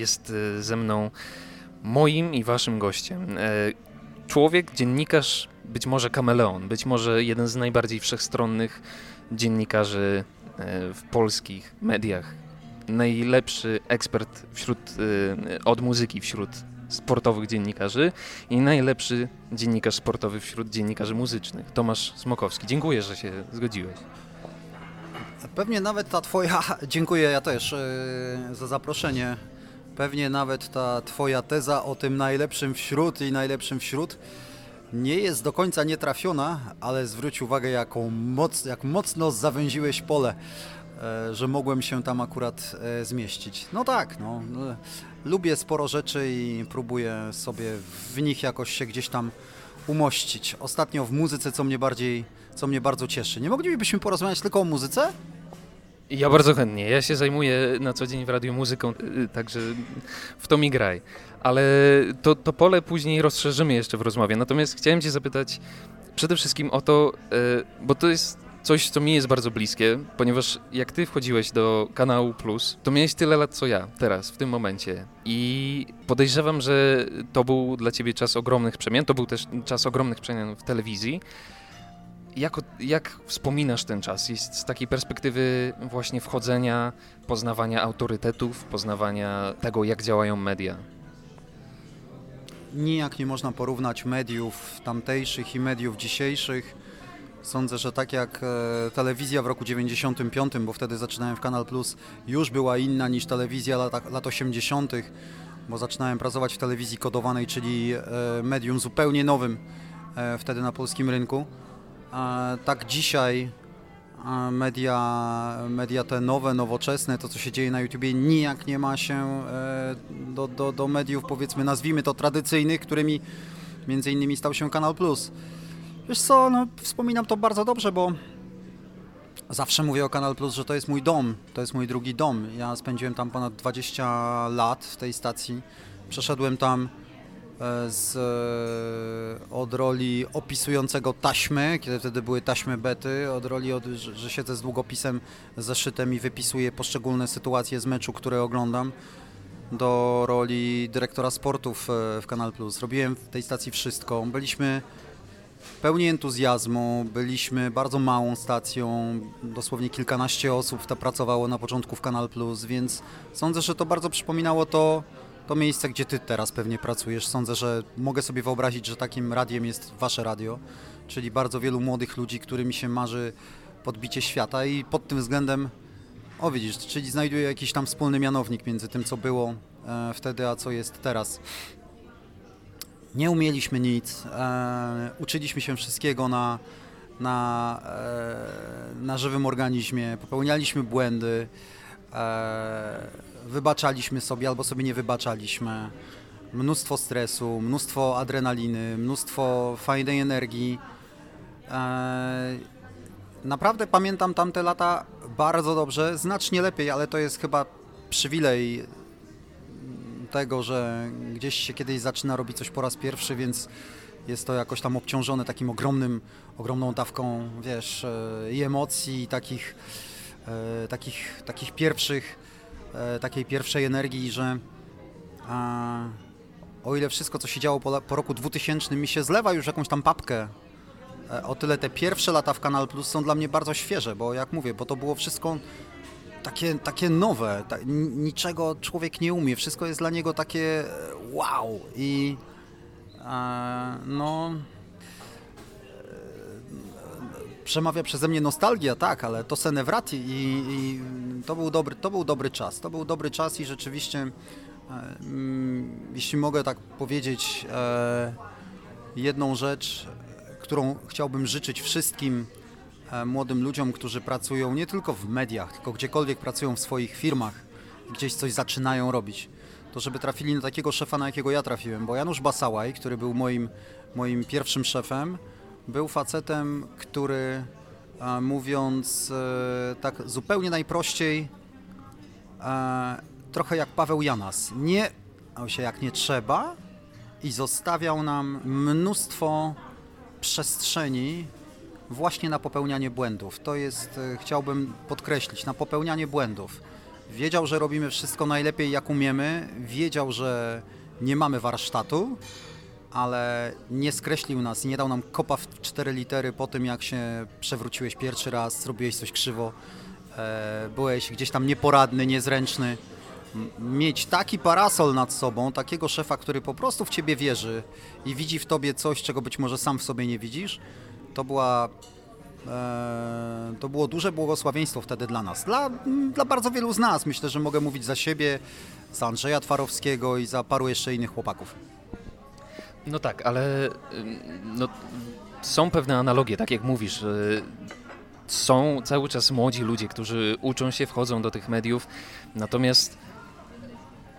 jest e, ze mną moim i waszym gościem. E, człowiek, dziennikarz, być może kameleon, być może jeden z najbardziej wszechstronnych dziennikarzy w polskich mediach. Najlepszy ekspert wśród, od muzyki wśród sportowych dziennikarzy i najlepszy dziennikarz sportowy wśród dziennikarzy muzycznych, Tomasz Smokowski. Dziękuję, że się zgodziłeś. Pewnie nawet ta twoja, dziękuję ja też za zaproszenie, pewnie nawet ta twoja teza o tym najlepszym wśród i najlepszym wśród nie jest do końca nietrafiona, ale zwróć uwagę jaką moc, jak mocno zawęziłeś pole, yy, że mogłem się tam akurat yy, zmieścić. No tak, no, no, lubię sporo rzeczy i próbuję sobie w nich jakoś się gdzieś tam umościć. Ostatnio w muzyce, co mnie bardziej, co mnie bardzo cieszy. Nie moglibyśmy porozmawiać tylko o muzyce? Ja bardzo chętnie. Ja się zajmuję na co dzień w radiu muzyką, y, także w to mi graj. Ale to, to pole później rozszerzymy jeszcze w rozmowie. Natomiast chciałem Cię zapytać przede wszystkim o to, y, bo to jest coś, co mi jest bardzo bliskie, ponieważ jak Ty wchodziłeś do kanału Plus, to miałeś tyle lat co ja teraz, w tym momencie. I podejrzewam, że to był dla Ciebie czas ogromnych przemian, to był też czas ogromnych przemian w telewizji. Jak, wspominasz ten czas? Jest z takiej perspektywy właśnie wchodzenia, poznawania autorytetów, poznawania tego, jak działają media? Nijak nie można porównać mediów tamtejszych i mediów dzisiejszych. Sądzę, że tak jak e, telewizja w roku 95, bo wtedy zaczynałem w Kanal Plus, już była inna niż telewizja lat, lat 80., bo zaczynałem pracować w telewizji kodowanej, czyli e, medium zupełnie nowym e, wtedy na polskim rynku. Tak dzisiaj media, media te nowe, nowoczesne, to co się dzieje na YouTubie nijak nie ma się do, do, do mediów, powiedzmy, nazwijmy to tradycyjnych, którymi między innymi stał się Kanal Plus. Wiesz co, no, wspominam to bardzo dobrze, bo zawsze mówię o Kanal Plus, że to jest mój dom, to jest mój drugi dom. Ja spędziłem tam ponad 20 lat w tej stacji. Przeszedłem tam e, z, e, od roli opisującego taśmy, kiedy wtedy były taśmy bety, od roli, od, że, że siedzę z długopisem, zeszytem i wypisuję poszczególne sytuacje z meczu, które oglądam, do roli dyrektora sportów e, w Kanal Plus. Robiłem w tej stacji wszystko. Byliśmy pełni entuzjazmu. Byliśmy bardzo małą stacją, dosłownie kilkanaście osób to pracowało na początku w Kanal Plus, więc sądzę, że to bardzo przypominało to, to miejsce, gdzie ty teraz pewnie pracujesz. Sądzę, że mogę sobie wyobrazić, że takim radiem jest wasze radio, czyli bardzo wielu młodych ludzi, którymi się marzy podbicie świata. I pod tym względem, o widzisz, czyli znajduję jakiś tam wspólny mianownik między tym, co było e, wtedy, a co jest teraz. Nie umieliśmy nic, e, uczyliśmy się wszystkiego na, na, e, na żywym organizmie, popełnialiśmy błędy, e, wybaczaliśmy sobie albo sobie nie wybaczaliśmy. Mnóstwo stresu, mnóstwo adrenaliny, mnóstwo fajnej energii. E, naprawdę pamiętam tamte lata bardzo dobrze, znacznie lepiej, ale to jest chyba przywilej tego, że gdzieś się kiedyś zaczyna robić coś po raz pierwszy, więc jest to jakoś tam obciążone takim ogromnym, ogromną dawką, wiesz, e, i emocji, i takich, e, takich, takich pierwszych, takiej pierwszej energii, że o ile wszystko, co się działo po, po roku 2000 mi się zlewa już jakąś tam papkę, o tyle te pierwsze lata w Kanal Plus są dla mnie bardzo świeże, bo jak mówię, bo to było wszystko takie, takie nowe, ta, niczego człowiek nie umie, wszystko jest dla niego takie wow i e, no e, przemawia przeze mnie nostalgia, tak, ale to senewrati i, i to, był dobry, to był dobry czas, to był dobry czas i rzeczywiście e, mm, jeśli mogę tak powiedzieć e, jedną rzecz, którą chciałbym życzyć wszystkim E, młodym ludziom, którzy pracują nie tylko w mediach, tylko gdziekolwiek pracują w swoich firmach, gdzieś coś zaczynają robić, to żeby trafili na takiego szefa, na jakiego ja trafiłem, bo Janusz Basałaj, który był moim, moim pierwszym szefem, był facetem, który e, mówiąc e, tak zupełnie najprościej, trochę jak Paweł Janas, nie się jak nie trzeba i zostawiał nam mnóstwo przestrzeni właśnie na popełnianie błędów. To jest, e, chciałbym podkreślić, na popełnianie błędów. Wiedział, że robimy wszystko najlepiej jak umiemy, wiedział, że nie mamy warsztatu, ale nie skreślił nas i nie dał nam kopa w cztery litery po tym, jak się przewróciłeś pierwszy raz, zrobiłeś coś krzywo, e, byłeś gdzieś tam nieporadny, niezręczny. Mieć taki parasol nad sobą, takiego szefa, który po prostu w ciebie wierzy i widzi w tobie coś, czego być może sam w sobie nie widzisz, to była e, to było duże błogosławieństwo wtedy dla nas. Dla, dla bardzo wielu z nas. Myślę, że mogę mówić za siebie, za Andrzeja Twarowskiego i za paru jeszcze innych chłopaków. No tak, ale ym, no, są pewne analogie, tak jak mówisz. y, Są cały czas młodzi ludzie, którzy uczą się, wchodzą do tych mediów, natomiast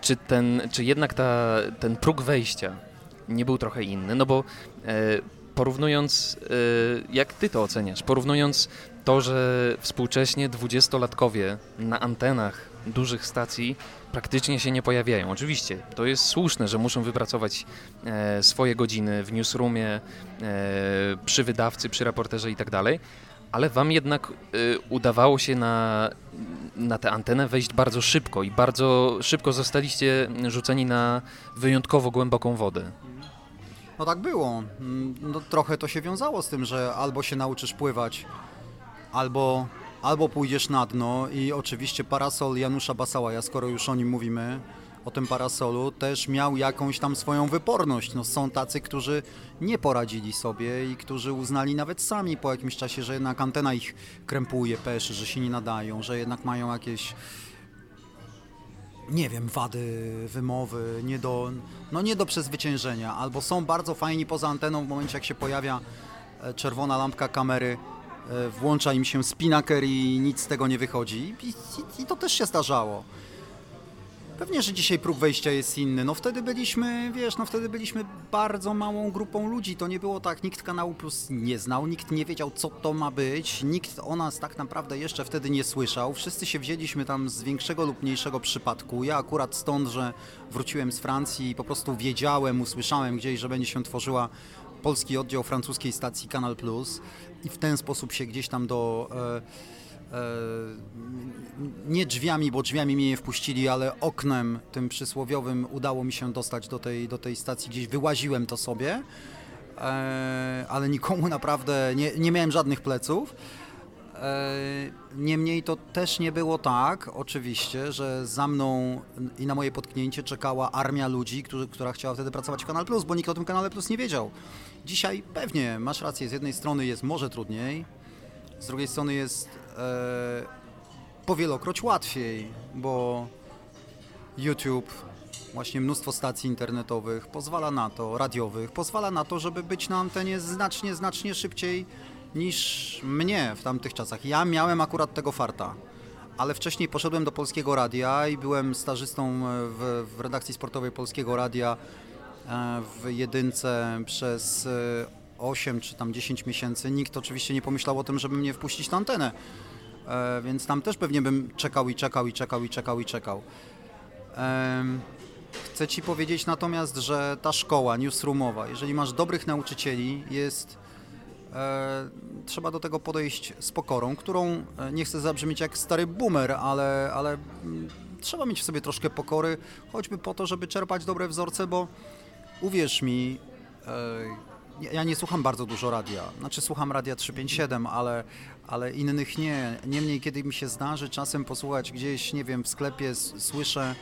czy, ten, czy jednak ta, ten próg wejścia nie był trochę inny? No bo e, porównując, e, jak ty to oceniasz, porównując to, że współcześnie dwudziestolatkowie na antenach dużych stacji praktycznie się nie pojawiają. Oczywiście, to jest słuszne, że muszą wypracować e, swoje godziny w newsroomie, e, przy wydawcy, przy reporterze i tak dalej, ale wam jednak e, udawało się na, na tę antenę wejść bardzo szybko i bardzo szybko zostaliście rzuceni na wyjątkowo głęboką wodę. No tak było. Mm, No, trochę to się wiązało z tym, że albo się nauczysz pływać, albo, albo pójdziesz na dno i oczywiście parasol Janusza Basałaja, skoro już o nim mówimy, o tym parasolu, też miał jakąś tam swoją wyporność. No, są tacy, którzy nie poradzili sobie i którzy uznali nawet sami po jakimś czasie, że jednak antena ich krępuje, peszy, że się nie nadają, że jednak mają jakieś nie wiem, wady wymowy, nie do, no nie do przezwyciężenia, albo są bardzo fajni poza anteną w momencie jak się pojawia e, czerwona lampka kamery, włącza im się spinaker i nic z tego nie wychodzi i, i, i to też się zdarzało. Pewnie, że dzisiaj próg wejścia jest inny. No wtedy byliśmy, wiesz, no wtedy byliśmy bardzo małą grupą ludzi. To nie było tak, nikt kanału Plus nie znał, nikt nie wiedział, co to ma być, nikt o nas tak naprawdę jeszcze wtedy nie słyszał. Wszyscy się wzięliśmy tam z większego lub mniejszego przypadku. Ja akurat stąd, że wróciłem z Francji i po prostu wiedziałem, usłyszałem gdzieś, że będzie się tworzyła polski oddział francuskiej stacji Kanal Plus i w ten sposób się gdzieś tam do... E, e, nie drzwiami, bo drzwiami mnie nie wpuścili, ale oknem tym przysłowiowym udało mi się dostać do tej, do tej stacji, gdzieś wyłaziłem to sobie, e, ale nikomu naprawdę nie, nie miałem żadnych pleców. Niemniej to też nie było tak, oczywiście, że za mną i na moje potknięcie czekała armia ludzi, którzy, która chciała wtedy pracować w Kanal Plus, bo nikt o tym Kanale Plus nie wiedział. Dzisiaj pewnie, masz rację, z jednej strony jest może trudniej, z drugiej strony jest e, powielokroć łatwiej, bo YouTube, właśnie mnóstwo stacji internetowych pozwala na to, radiowych, pozwala na to, żeby być na antenie znacznie, znacznie szybciej niż mnie w tamtych czasach. Ja miałem akurat tego farta, ale wcześniej poszedłem do Polskiego Radia i byłem stażystą w, w redakcji sportowej Polskiego Radia e, w jedynce przez e, 8 czy tam 10 miesięcy. Nikt oczywiście nie pomyślał o tym, żeby mnie wpuścić na antenę. E, więc tam też pewnie bym czekał i czekał i czekał i czekał i czekał. Chcę Ci powiedzieć natomiast, że ta szkoła newsroomowa, jeżeli masz dobrych nauczycieli, jest e, trzeba do tego podejść z pokorą, którą e, nie chcę zabrzmieć jak stary boomer, ale, ale mm, trzeba mieć w sobie troszkę pokory, choćby po to, żeby czerpać dobre wzorce, bo uwierz mi, e, ja- nie słucham bardzo dużo radia. Znaczy słucham radia 357, ale, ale innych nie. Niemniej, kiedy mi się zdarzy czasem posłuchać gdzieś, nie wiem, w sklepie słyszę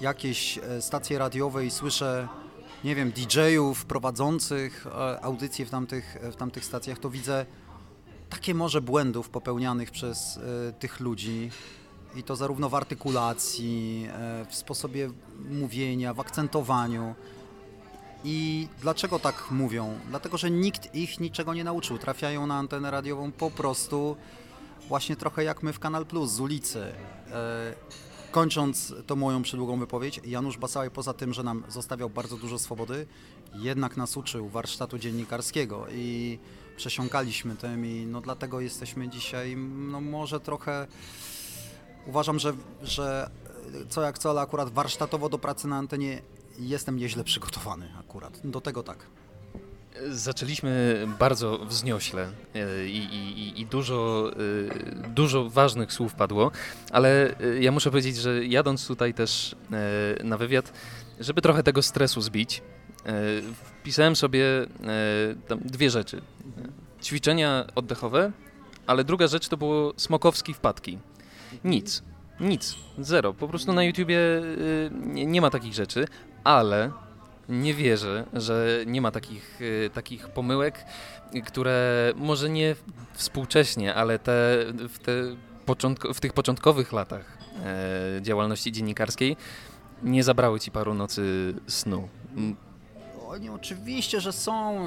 jakieś e, stacje radiowe i słyszę, nie wiem, DJ-ów prowadzących e, audycje w tamtych, w tamtych stacjach, to widzę takie morze błędów popełnianych przez tych ludzi. I to zarówno w artykulacji, w sposobie mówienia, w akcentowaniu. I dlaczego tak mówią? Dlatego, że nikt ich niczego nie nauczył. Trafiają na antenę radiową po prostu właśnie trochę jak my w Kanal Plus z ulicy. E, Kończąc tą moją przydługą wypowiedź, Janusz Basałaj poza tym, że nam zostawiał bardzo dużo swobody, jednak nas uczył warsztatu dziennikarskiego i przesiąkaliśmy tym i no dlatego jesteśmy dzisiaj no może trochę uważam, że, że co jak co, ale akurat warsztatowo do pracy na antenie jestem nieźle przygotowany akurat. Do tego tak. Zaczęliśmy bardzo wzniośle e, i, i, i, dużo, e, dużo ważnych słów padło, ale e, ja muszę powiedzieć, że jadąc tutaj też na wywiad, żeby trochę tego stresu zbić, wpisałem sobie dwie rzeczy. Ćwiczenia oddechowe, ale druga rzecz to było smokowski wpadki. Nic, nic, zero. Po prostu na YouTubie nie, nie ma takich rzeczy, ale nie wierzę, że nie ma takich, y, takich pomyłek, które może nie współcześnie, ale te, w, te początko, w tych początkowych latach e, działalności dziennikarskiej nie zabrały ci paru nocy snu. Oni oczywiście, że są.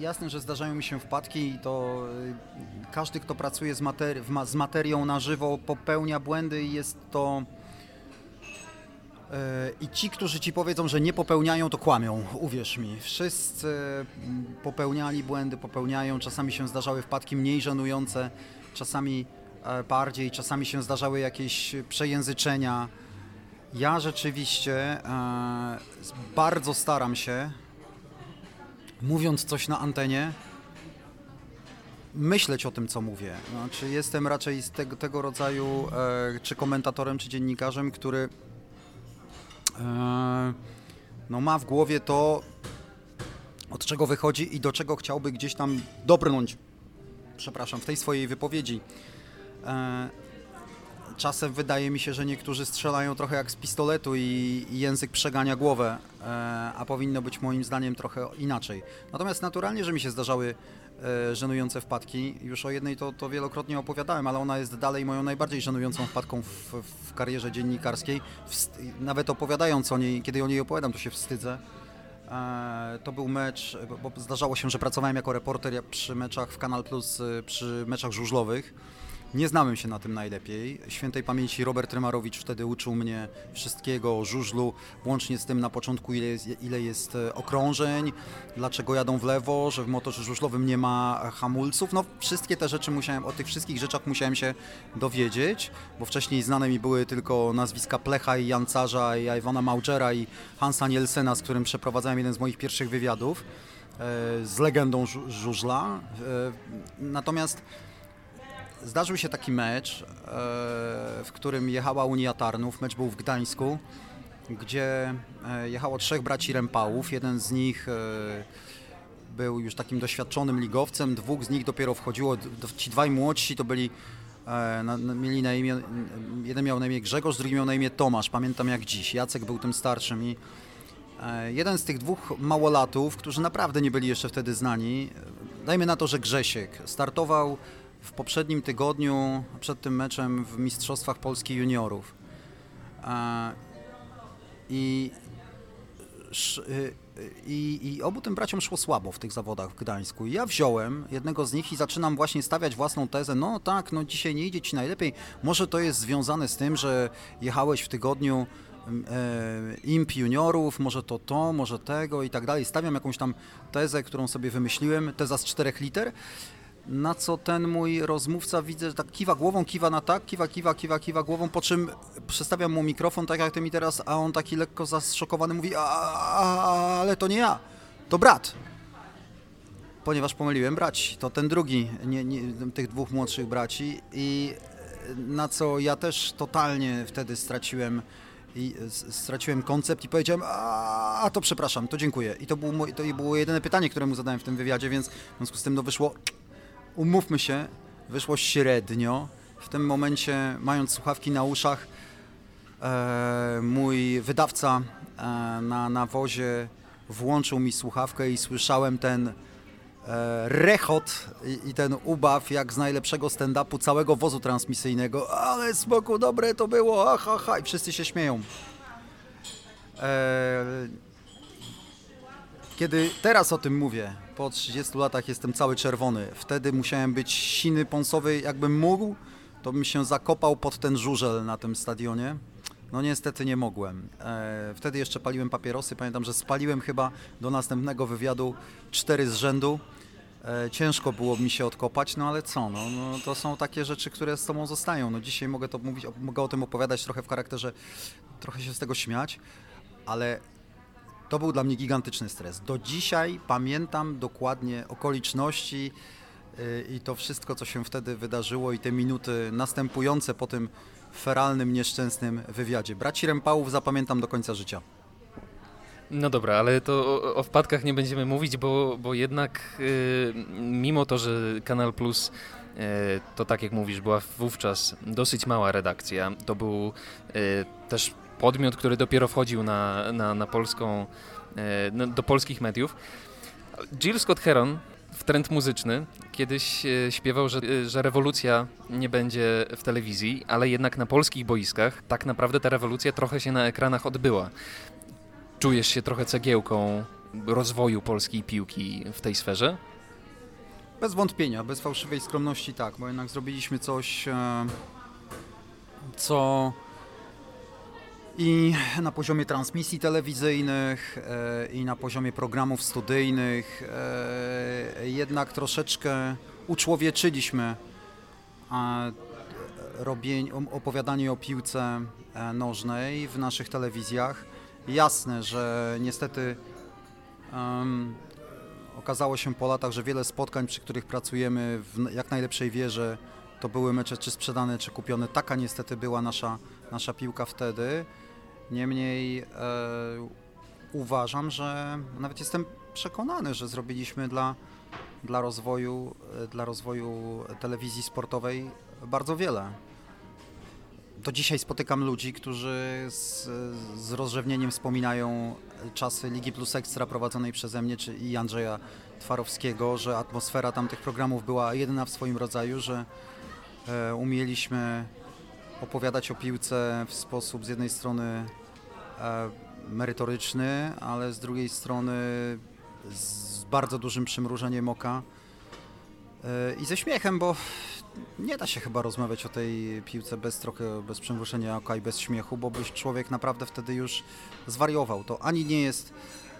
Jasne, że zdarzają mi się wpadki i to y, każdy, kto pracuje z, materi z materią na żywo, popełnia błędy i jest to i ci, którzy ci powiedzą, że nie popełniają, to kłamią, uwierz mi. Wszyscy mm, popełniali błędy, popełniają, czasami się zdarzały wpadki mniej żenujące, czasami e, bardziej, czasami się zdarzały jakieś przejęzyczenia. Ja rzeczywiście e, bardzo staram się, mówiąc coś na antenie, myśleć o tym, co mówię. Znaczy, jestem raczej z tego, tego rodzaju e, czy komentatorem, czy dziennikarzem, który E, no ma w głowie to, od czego wychodzi i do czego chciałby gdzieś tam dobrnąć, przepraszam, w tej swojej wypowiedzi. E, czasem wydaje mi się, że niektórzy strzelają trochę jak z pistoletu i, język przegania głowę, e, a powinno być moim zdaniem trochę inaczej. Natomiast naturalnie, że mi się zdarzały e, żenujące wpadki. Już o jednej to, to wielokrotnie opowiadałem, ale ona jest dalej moją najbardziej żenującą wpadką w, w karierze dziennikarskiej. Wst nawet opowiadając o niej, kiedy o niej opowiadam, to się wstydzę. E, to był mecz, bo zdarzało się, że pracowałem jako reporter przy meczach w Kanal Plus, przy meczach żużlowych nie znałem się na tym najlepiej. Świętej pamięci Robert Rymarowicz wtedy uczył mnie wszystkiego o żużlu, łącznie z tym na początku ile jest, ile jest e, okrążeń, dlaczego jadą w lewo, że w motorze żużlowym nie ma hamulców. No wszystkie te rzeczy musiałem, o tych wszystkich rzeczach musiałem się dowiedzieć, bo wcześniej znane mi były tylko nazwiska Plecha i Jancarza i Iwana Maugera i Hansa Nielsena, z którym przeprowadzałem jeden z moich pierwszych wywiadów e, z legendą żużla. E, natomiast Zdarzył się taki mecz, e, w którym jechała Unia Tarnów. Mecz był w Gdańsku, gdzie e, jechało trzech braci Rempałów. Jeden z nich e, był już takim doświadczonym ligowcem, dwóch z nich dopiero wchodziło. Ci dwaj młodsi to byli, mieli na imię, jeden miał na imię Grzegorz, drugi miał na imię Tomasz. Pamiętam jak dziś. Jacek był tym starszym i jeden z tych dwóch małolatów, którzy naprawdę nie byli jeszcze wtedy znani, dajmy na to, że Grzesiek, startował w poprzednim tygodniu, przed tym meczem w Mistrzostwach Polski Juniorów. E, I, y, i, I, obu tym braciom szło słabo w tych zawodach w Gdańsku. Ja wziąłem jednego z nich i zaczynam właśnie stawiać własną tezę. No tak, no dzisiaj nie idzie ci najlepiej. Może to jest związane z tym, że jechałeś w tygodniu e, imp juniorów, może to to, może tego i tak dalej. Stawiam jakąś tam tezę, którą sobie wymyśliłem, teza z czterech liter na co ten mój rozmówca widzę, że tak kiwa głową, kiwa na tak, kiwa, kiwa, kiwa, kiwa głową, po czym przestawiam mu mikrofon, tak jak ty mi teraz, a on taki lekko zaszokowany mówi, a, a, ale to nie ja, to brat. Ponieważ pomyliłem braci, to ten drugi, nie, nie, tych dwóch młodszych braci i na co ja też totalnie wtedy straciłem i straciłem koncept i powiedziałem, a, to przepraszam, to dziękuję. I to to było jedyne pytanie, które mu zadałem w tym wywiadzie, więc w związku z tym no wyszło umówmy się, wyszło średnio. W tym momencie, mając słuchawki na uszach, e, mój wydawca e, na nawozie włączył mi słuchawkę i słyszałem ten e, rechot i, i, ten ubaw jak z najlepszego stand-upu całego wozu transmisyjnego. Ale smoku, dobre to było, ha, ha, ha. I wszyscy się śmieją. E, kiedy teraz o tym mówię, po 30 latach jestem cały czerwony. Wtedy musiałem być siny pąsowy, jakbym mógł, to bym się zakopał pod ten żużel na tym stadionie. No niestety nie mogłem. E, wtedy jeszcze paliłem papierosy. Pamiętam, że spaliłem chyba do następnego wywiadu cztery z rzędu. E, ciężko było mi się odkopać, no ale co, no, no, to są takie rzeczy, które z tobą zostają. No dzisiaj mogę to mówić, mogę o tym opowiadać trochę w charakterze, trochę się z tego śmiać, ale To był dla mnie gigantyczny stres. Do dzisiaj pamiętam dokładnie okoliczności y, i to wszystko, co się wtedy wydarzyło i te minuty następujące po tym feralnym, nieszczęsnym wywiadzie. Braci Rempałów zapamiętam do końca życia. No dobra, ale to o, wpadkach nie będziemy mówić, bo, bo jednak y, mimo to, że Kanal Plus y, to tak jak mówisz, była wówczas dosyć mała redakcja, to był też podmiot, który dopiero wchodził na, na, na polską, no, do polskich mediów. Jill Scott Heron w trend muzyczny kiedyś y, śpiewał, że, y, że rewolucja nie będzie w telewizji, ale jednak na polskich boiskach tak naprawdę ta rewolucja trochę się na ekranach odbyła czujesz się trochę cegiełką rozwoju polskiej piłki w tej sferze? Bez wątpienia, bez fałszywej skromności tak, bo jednak zrobiliśmy coś, e, co i na poziomie transmisji telewizyjnych, e, i na poziomie programów studyjnych e, jednak troszeczkę uczłowieczyliśmy robienie, opowiadanie o piłce nożnej w naszych telewizjach jasne, że niestety um, okazało się po latach, że wiele spotkań, przy których pracujemy w jak najlepszej wierze, to były mecze czy sprzedane, czy kupione. Taka niestety była nasza, nasza piłka wtedy. Niemniej e, uważam, że nawet jestem przekonany, że zrobiliśmy dla, dla, rozwoju, e, dla rozwoju telewizji sportowej bardzo wiele. Do dzisiaj spotykam ludzi, którzy z, z rozrzewnieniem wspominają czasy Ligi Plus Ekstra prowadzonej przeze mnie czy i Andrzeja Twarowskiego, że atmosfera tamtych programów była jedyna w swoim rodzaju, że e, umieliśmy opowiadać o piłce w sposób z jednej strony merytoryczny, ale z drugiej strony z bardzo dużym przymrużeniem oka e, i ze śmiechem, bo nie da się chyba rozmawiać o tej piłce bez trochę, bez przymrużenia oka i bez śmiechu, bo byś człowiek naprawdę wtedy już zwariował. To ani nie jest,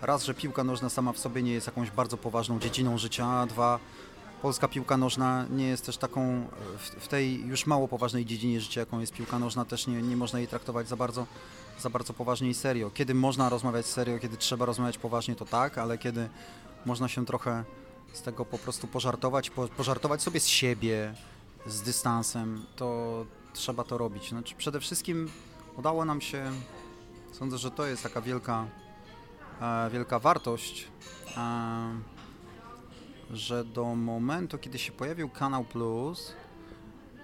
raz, że piłka nożna sama w sobie nie jest jakąś bardzo poważną dziedziną życia, a dwa, polska piłka nożna nie jest też taką, w, w tej już mało poważnej dziedzinie życia, jaką jest piłka nożna, też nie, nie można jej traktować za bardzo, za bardzo poważnie i serio. Kiedy można rozmawiać serio, kiedy trzeba rozmawiać poważnie, to tak, ale kiedy można się trochę z tego po prostu pożartować, po, pożartować sobie z siebie, z dystansem, to trzeba to robić. Znaczy przede wszystkim udało nam się, sądzę, że to jest taka wielka, e, wielka wartość, e, że do momentu, kiedy się pojawił Kanał Plus,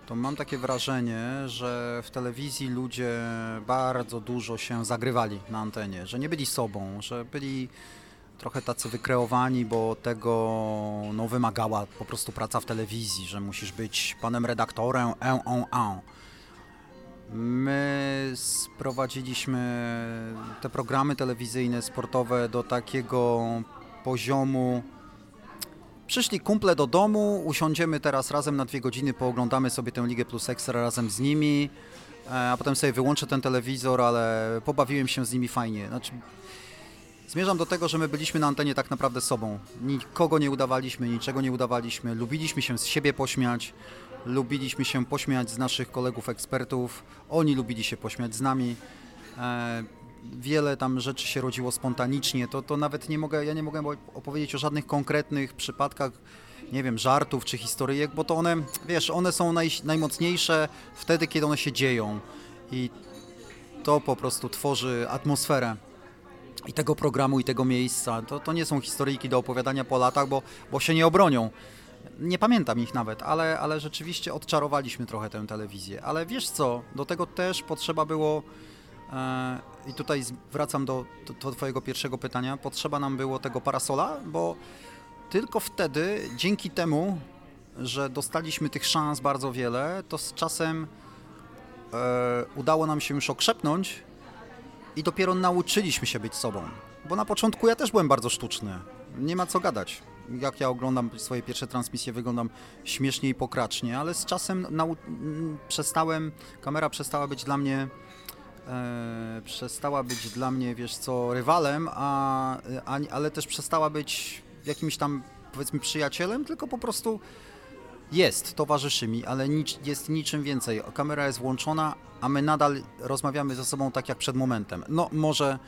to mam takie wrażenie, że w telewizji ludzie bardzo dużo się zagrywali na antenie, że nie byli sobą, że byli trochę tacy wykreowani, bo tego no, wymagała po prostu praca w telewizji, że musisz być panem redaktorem, en, en, en. My sprowadziliśmy te programy telewizyjne, sportowe do takiego poziomu. Przyszli kumple do domu, usiądziemy teraz razem na dwie godziny, pooglądamy sobie tę Ligę Plus Ekstra razem z nimi, e, a potem sobie wyłączę ten telewizor, ale pobawiłem się z nimi fajnie. Znaczy, Zmierzam do tego, że my byliśmy na antenie tak naprawdę sobą. Nikogo nie udawaliśmy, niczego nie udawaliśmy. Lubiliśmy się z siebie pośmiać, lubiliśmy się pośmiać z naszych kolegów ekspertów, oni lubili się pośmiać z nami. Wiele tam rzeczy się rodziło spontanicznie. To, to nawet nie mogę, ja nie mogę opowiedzieć o żadnych konkretnych przypadkach, nie wiem, żartów czy historyjek, bo to one, wiesz, one są naj, najmocniejsze wtedy, kiedy one się dzieją. I to po prostu tworzy atmosferę i tego programu, i tego miejsca. To, to nie są historyjki do opowiadania po latach, bo, bo się nie obronią. Nie pamiętam ich nawet, ale, ale rzeczywiście odczarowaliśmy trochę tę telewizję. Ale wiesz co, do tego też potrzeba było, i tutaj wracam do, do, Twojego pierwszego pytania, potrzeba nam było tego parasola, bo tylko wtedy, dzięki temu, że dostaliśmy tych szans bardzo wiele, to z czasem e, udało nam się już okrzepnąć i dopiero nauczyliśmy się być sobą. Bo na początku ja też byłem bardzo sztuczny. Nie ma co gadać. Jak ja oglądam swoje pierwsze transmisje, wyglądam śmiesznie i pokracznie, ale z czasem przestałem, kamera przestała być dla mnie e, przestała być dla mnie, wiesz co, rywalem, a, a, ale też przestała być jakimś tam, powiedzmy, przyjacielem, tylko po prostu jest, towarzyszy mi, ale nic, jest niczym więcej. Kamera jest włączona, a my nadal rozmawiamy ze sobą tak jak przed momentem. No może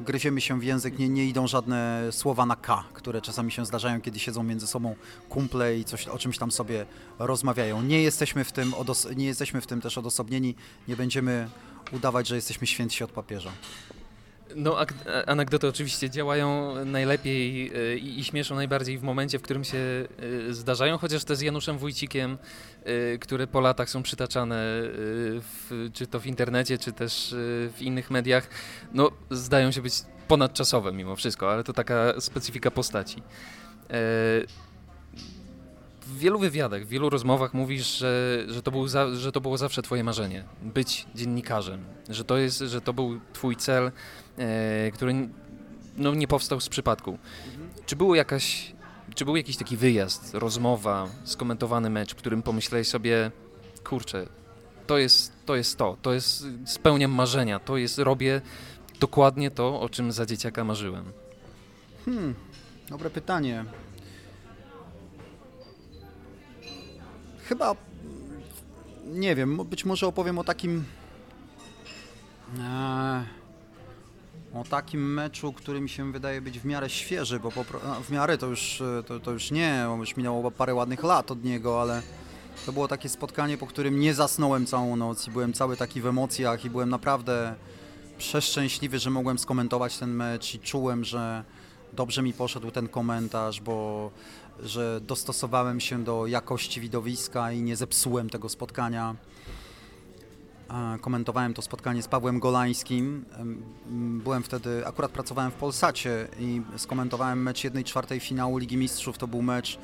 gryziemy się w język, nie, nie idą żadne słowa na K, które czasami się zdarzają, kiedy siedzą między sobą kumple i coś, o czymś tam sobie rozmawiają. Nie jesteśmy w tym, nie jesteśmy w tym też odosobnieni, nie będziemy udawać, że jesteśmy świętsi od papieża. No, anegdoty oczywiście działają najlepiej y, i, i śmieszą najbardziej w momencie, w którym się y, zdarzają, chociaż te z Januszem Wójcikiem, y, które po latach są przytaczane, w, czy to w internecie, czy też w innych mediach, no, zdają się być ponadczasowe mimo wszystko, ale to taka specyfika postaci. W wielu wywiadach, w wielu rozmowach mówisz, że, że, to był za, że to było zawsze twoje marzenie, być dziennikarzem, że to, jest, że to był twój cel, e, który no, nie powstał z przypadku. Czy, było jakaś, czy był jakiś taki wyjazd, rozmowa, skomentowany mecz, w którym pomyślałeś sobie, kurczę, to jest to, jest to, to jest, spełniam marzenia, to jest, robię dokładnie to, o czym za dzieciaka marzyłem. Hmm, dobre pytanie. Chyba, nie wiem, być może opowiem o takim, e, o takim meczu, który mi się wydaje być w miarę świeży, bo po, w miarę to już, e, to, to już nie, bo już minęło parę ładnych lat od niego, ale to było takie spotkanie, po którym nie zasnąłem całą noc i byłem cały taki w emocjach i byłem naprawdę przeszczęśliwy, że mogłem skomentować ten mecz i czułem, że dobrze mi poszedł ten komentarz, bo że dostosowałem się do jakości widowiska i nie zepsułem tego spotkania. Komentowałem to spotkanie z Pawłem Golańskim. Byłem wtedy, akurat pracowałem w Polsacie i skomentowałem mecz 1 czwartej finału Ligi Mistrzów. To był mecz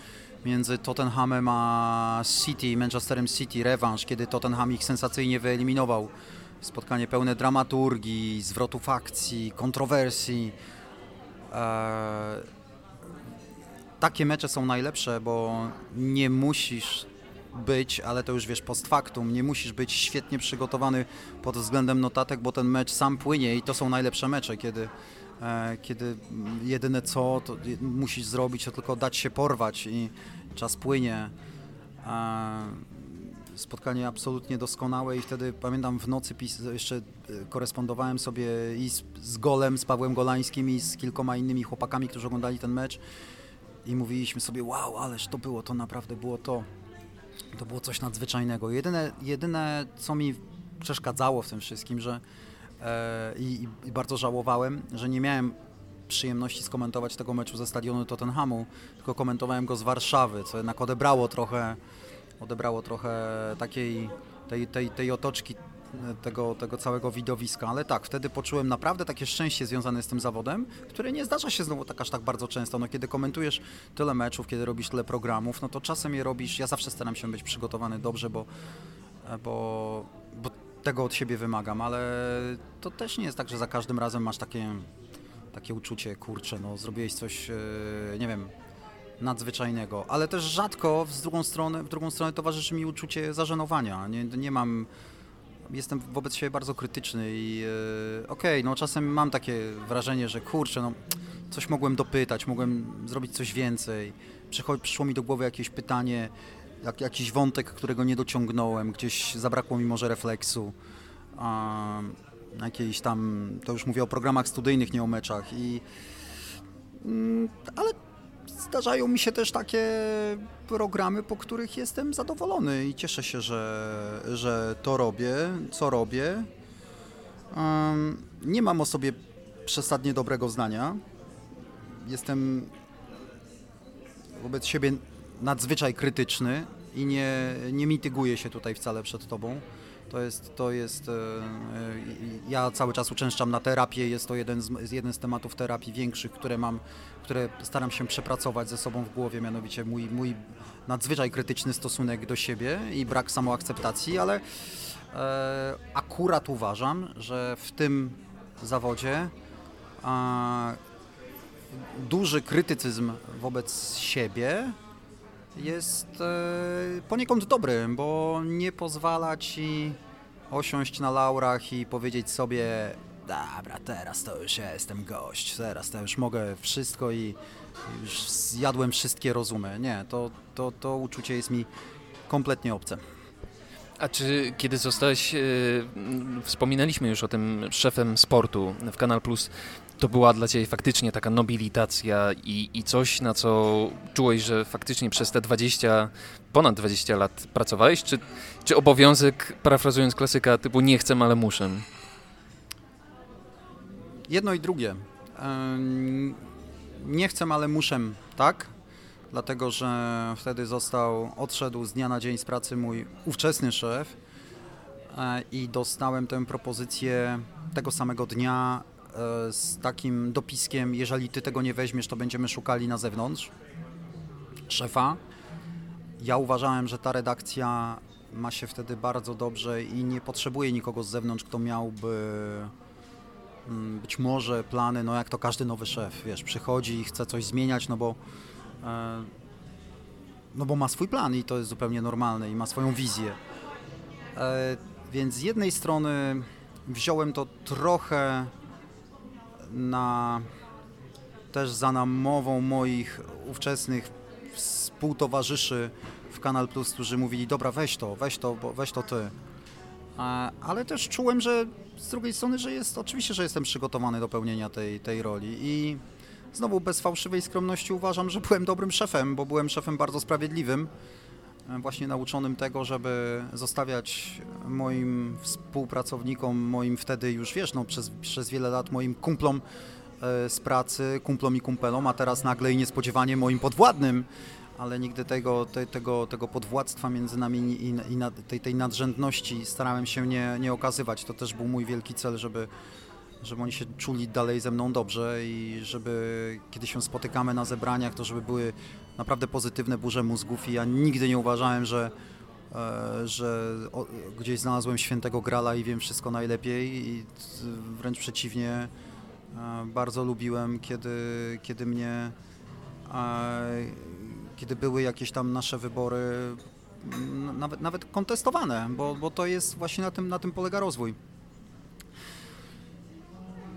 między Tottenhamem a City, Manchesterem City, rewanż, kiedy Tottenham ich sensacyjnie wyeliminował. Spotkanie pełne dramaturgii, zwrotów akcji, kontrowersji. E, takie mecze są najlepsze, bo nie musisz być, ale to już wiesz post factum, nie musisz być świetnie przygotowany pod względem notatek, bo ten mecz sam płynie i to są najlepsze mecze, kiedy, e, kiedy jedyne co to musisz zrobić, to tylko dać się porwać i czas płynie. Spotkanie absolutnie doskonałe i wtedy pamiętam w nocy pis- jeszcze e, korespondowałem sobie i z, z Golem, z Pawłem Golańskim i z kilkoma innymi chłopakami, którzy oglądali ten mecz i mówiliśmy sobie, wow, ależ to było, to naprawdę było to. To było coś nadzwyczajnego. Jedyne, jedyne co mi przeszkadzało w tym wszystkim, że e, i, i bardzo żałowałem, że nie miałem przyjemności skomentować tego meczu ze stadionu Tottenhamu, tylko komentowałem go z Warszawy, co jednak odebrało trochę, odebrało trochę takiej tej, tej, tej otoczki e, tego, tego całego widowiska, ale tak, wtedy poczułem naprawdę takie szczęście związane z tym zawodem, które nie zdarza się znowu tak aż tak bardzo często. No, kiedy komentujesz tyle meczów, kiedy robisz tyle programów, no to czasem je robisz, ja zawsze staram się być przygotowany dobrze, bo, e, bo, bo tego od siebie wymagam, ale to też nie jest tak, że za każdym razem masz takie, takie uczucie, kurczę, no zrobiłeś coś, e, nie wiem, nadzwyczajnego, ale też rzadko z drugą stronę, w drugą stronę towarzyszy mi uczucie zażenowania. Nie, nie mam, jestem wobec siebie bardzo krytyczny i e, okej, no czasem mam takie wrażenie, że kurczę, no coś mogłem dopytać, mogłem zrobić coś więcej. Przycho- przyszło mi do głowy jakieś pytanie, jak, jakiś wątek, którego nie dociągnąłem, gdzieś zabrakło mi może refleksu. A, jakiejś tam, to już mówię o programach studyjnych, nie o meczach i mm, ale zdarzają mi się też takie programy, po których jestem zadowolony i cieszę się, że, że to robię, co robię. Em, nie mam o sobie przesadnie dobrego zdania. Jestem wobec siebie nadzwyczaj krytyczny i nie, nie mityguję się tutaj wcale przed tobą. To jest, to jest, e, e, ja cały czas uczęszczam na terapię, jest to jeden z, jeden z tematów terapii większych, które mam, które staram się przepracować ze sobą w głowie, mianowicie mój, mój nadzwyczaj krytyczny stosunek do siebie i brak samoakceptacji, ale e, akurat uważam, że w tym zawodzie duży krytycyzm wobec siebie jest e, poniekąd dobry, bo nie pozwala ci osiąść na laurach i powiedzieć sobie dobra, teraz to już ja jestem gość, teraz to już mogę wszystko i już zjadłem wszystkie rozumy. Nie, to, to, to uczucie jest mi kompletnie obce. A czy kiedy zostałeś, m, wspominaliśmy już o tym szefem sportu w Kanal Plus, to była dla ciebie faktycznie taka nobilitacja i, i coś, na co czułeś, że faktycznie przez te 20, ponad 20 lat pracowałeś? Czy, czy obowiązek, parafrazując klasyka, typu nie chcę, ale muszę? Jedno i drugie. Nie chcę, ale muszę, tak? Dlatego, że wtedy został, odszedł z dnia na dzień z pracy mój ówczesny szef e, i dostałem tę propozycję tego samego dnia z takim dopiskiem, jeżeli ty tego nie weźmiesz, to będziemy szukali na zewnątrz szefa. Ja uważałem, że ta redakcja ma się wtedy bardzo dobrze i nie potrzebuje nikogo z zewnątrz, kto miałby mm, być może plany, no jak to każdy nowy szef, wiesz, przychodzi i chce coś zmieniać, no bo e, no bo ma swój plan i to jest zupełnie normalne i ma swoją wizję. E, więc z jednej strony wziąłem to trochę na też za namową moich ówczesnych współtowarzyszy w Kanal Plus, którzy mówili, dobra, weź to, weź to, weź to ty. Ale też czułem, że z drugiej strony, że jest, oczywiście, że jestem przygotowany do pełnienia tej, tej roli i znowu bez fałszywej skromności uważam, że byłem dobrym szefem, bo byłem szefem bardzo sprawiedliwym, właśnie nauczonym tego, żeby zostawiać moim współpracownikom, moim wtedy już wiesz, no, przez, przez wiele lat moim kumplom e, z pracy, kumplom i kumpelom, a teraz nagle i niespodziewanie moim podwładnym, ale nigdy tego, te, tego, tego podwładztwa między nami i, i tej, tej nadrzędności starałem się nie, nie okazywać. To też był mój wielki cel, żeby żeby oni się czuli dalej ze mną dobrze i żeby kiedy się spotykamy na zebraniach, to żeby były naprawdę pozytywne burze mózgów i ja nigdy nie uważałem, że, e, że gdzieś znalazłem świętego grala i wiem wszystko najlepiej i wręcz przeciwnie, e, bardzo lubiłem, kiedy, kiedy mnie, e, kiedy były jakieś tam nasze wybory nawet, nawet kontestowane, bo, bo to jest właśnie na tym, na tym polega rozwój.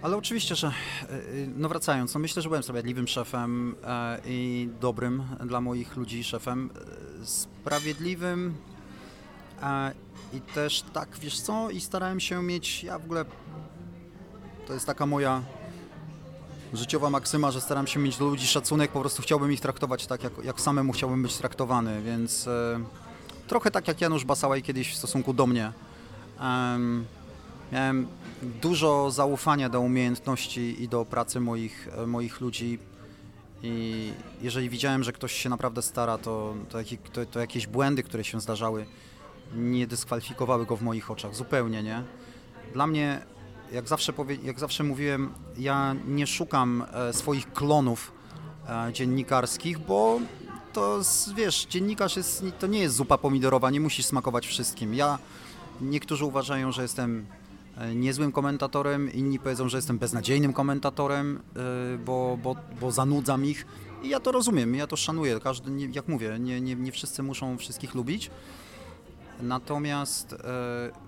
Ale oczywiście, że e, e, no wracając, no myślę, że byłem sprawiedliwym szefem e, i dobrym dla moich ludzi szefem. Sprawiedliwym i też tak, wiesz co, i starałem się mieć, ja w ogóle, to jest taka moja życiowa maksyma, że staram się mieć do ludzi szacunek, po prostu chciałbym ich traktować tak, jak, jak samemu chciałbym być traktowany, więc trochę tak jak Janusz Basałaj kiedyś w stosunku do mnie. Miałem dużo zaufania do umiejętności i do pracy moich, e, moich ludzi. I jeżeli widziałem, że ktoś się naprawdę stara, to, to, to, to jakieś błędy, które się zdarzały, nie dyskwalifikowały go w moich oczach. Zupełnie nie. Dla mnie, jak zawsze, powie, jak zawsze mówiłem, ja nie szukam e, swoich klonów e, dziennikarskich, bo to wiesz, dziennikarz jest, to nie jest zupa pomidorowa, nie musisz smakować wszystkim. Ja, niektórzy uważają, że jestem niezłym komentatorem, inni powiedzą, że jestem beznadziejnym komentatorem, e, bo, bo, bo zanudzam ich. I ja to rozumiem, ja to szanuję. Każdy, jak mówię, nie, nie, nie wszyscy muszą wszystkich lubić. Natomiast e,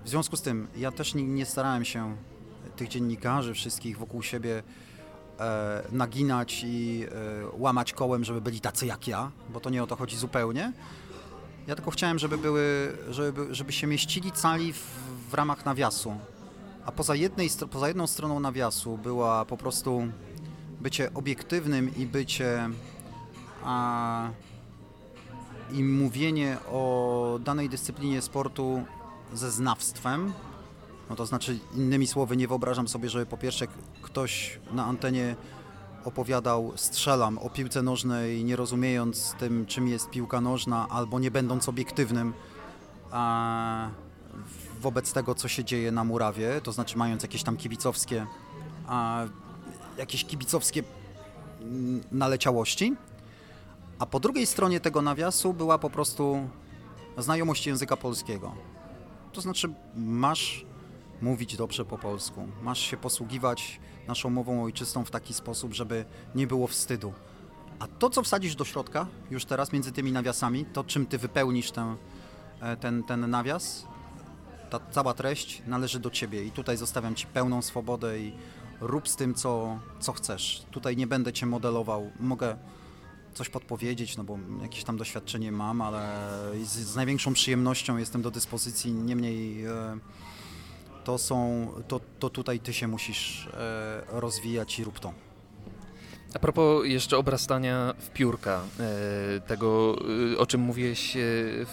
w związku z tym ja też nie, nie starałem się tych dziennikarzy wszystkich wokół siebie naginać i łamać kołem, żeby byli tacy jak ja, bo to nie o to chodzi zupełnie. Ja tylko chciałem, żeby były, żeby, żeby się mieścili cali w, w ramach nawiasu, a poza, jednej, poza jedną stroną nawiasu była po prostu bycie obiektywnym i bycie a, i mówienie o danej dyscyplinie sportu ze znawstwem. No to znaczy, innymi słowy, nie wyobrażam sobie, żeby po pierwsze ktoś na antenie opowiadał, strzelam o piłce nożnej, nie rozumiejąc tym, czym jest piłka nożna, albo nie będąc obiektywnym. A, wobec tego, co się dzieje na murawie, to znaczy mając jakieś tam kibicowskie, a, jakieś kibicowskie mm, naleciałości, a po drugiej stronie tego nawiasu była po prostu znajomość języka polskiego. To znaczy masz mówić dobrze po polsku, masz się posługiwać naszą mową ojczystą w taki sposób, żeby nie było wstydu. A to, co wsadzisz do środka już teraz między tymi nawiasami, to czym ty wypełnisz ten, ten, ten nawias, ta cała treść należy do Ciebie i tutaj zostawiam Ci pełną swobodę i rób z tym, co, co chcesz. Tutaj nie będę Cię modelował, mogę coś podpowiedzieć, no bo jakieś tam doświadczenie mam, ale z, z największą przyjemnością jestem do dyspozycji, niemniej e, to są, to, to tutaj ty się musisz e, rozwijać i rób to. A propos jeszcze obrastania w piórka, e, tego e, o czym mówiłeś e, w,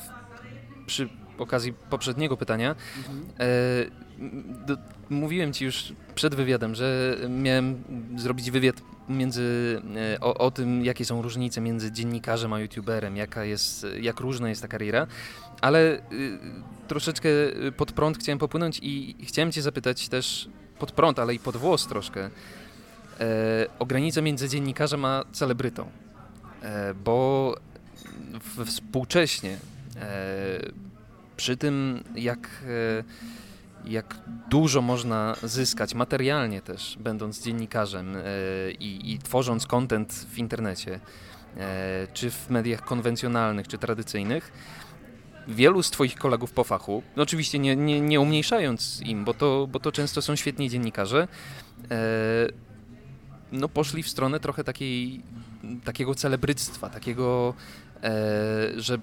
przy okazji poprzedniego pytania. E, do, mówiłem Ci już przed wywiadem, że miałem zrobić wywiad między, e, o, o, tym, jakie są różnice między dziennikarzem a youtuberem, jaka jest, jak różna jest ta kariera, ale y, troszeczkę pod prąd chciałem popłynąć i chciałem Cię zapytać też pod prąd, ale i pod włos troszkę e, o granicę między dziennikarzem a celebrytą, e, bo współcześnie przy tym, jak, e, jak dużo można zyskać materialnie też, będąc dziennikarzem e, i, i tworząc content w internecie, e, czy w mediach konwencjonalnych, czy tradycyjnych, wielu z Twoich kolegów po fachu, oczywiście nie, nie, nie umniejszając im, bo to, bo to często są świetni dziennikarze, no poszli w stronę trochę takiej, takiego celebryctwa, takiego, że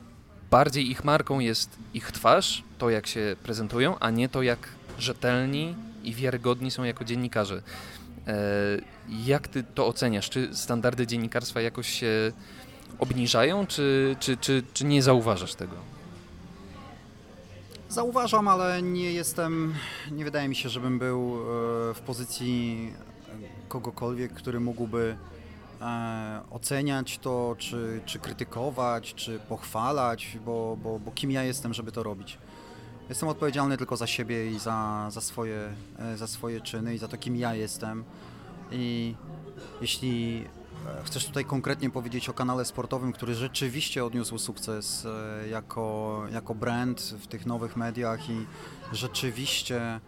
bardziej ich marką jest ich twarz, to jak się prezentują, a nie to jak rzetelni i wiarygodni są jako dziennikarze. E, jak ty to oceniasz? Czy standardy dziennikarstwa jakoś się obniżają, czy, czy, czy, czy nie zauważasz tego? Zauważam, ale nie jestem, nie wydaje mi się, żebym był e, w pozycji kogokolwiek, który mógłby e, oceniać to, czy, czy krytykować, czy pochwalać, bo, bo, bo kim ja jestem, żeby to robić. Jestem odpowiedzialny tylko za siebie i za, za, swoje, e, za swoje czyny i za to, kim ja jestem. I jeśli e, chcesz tutaj konkretnie powiedzieć o kanale sportowym, który rzeczywiście odniósł sukces e, jako, jako brand w tych nowych mediach i rzeczywiście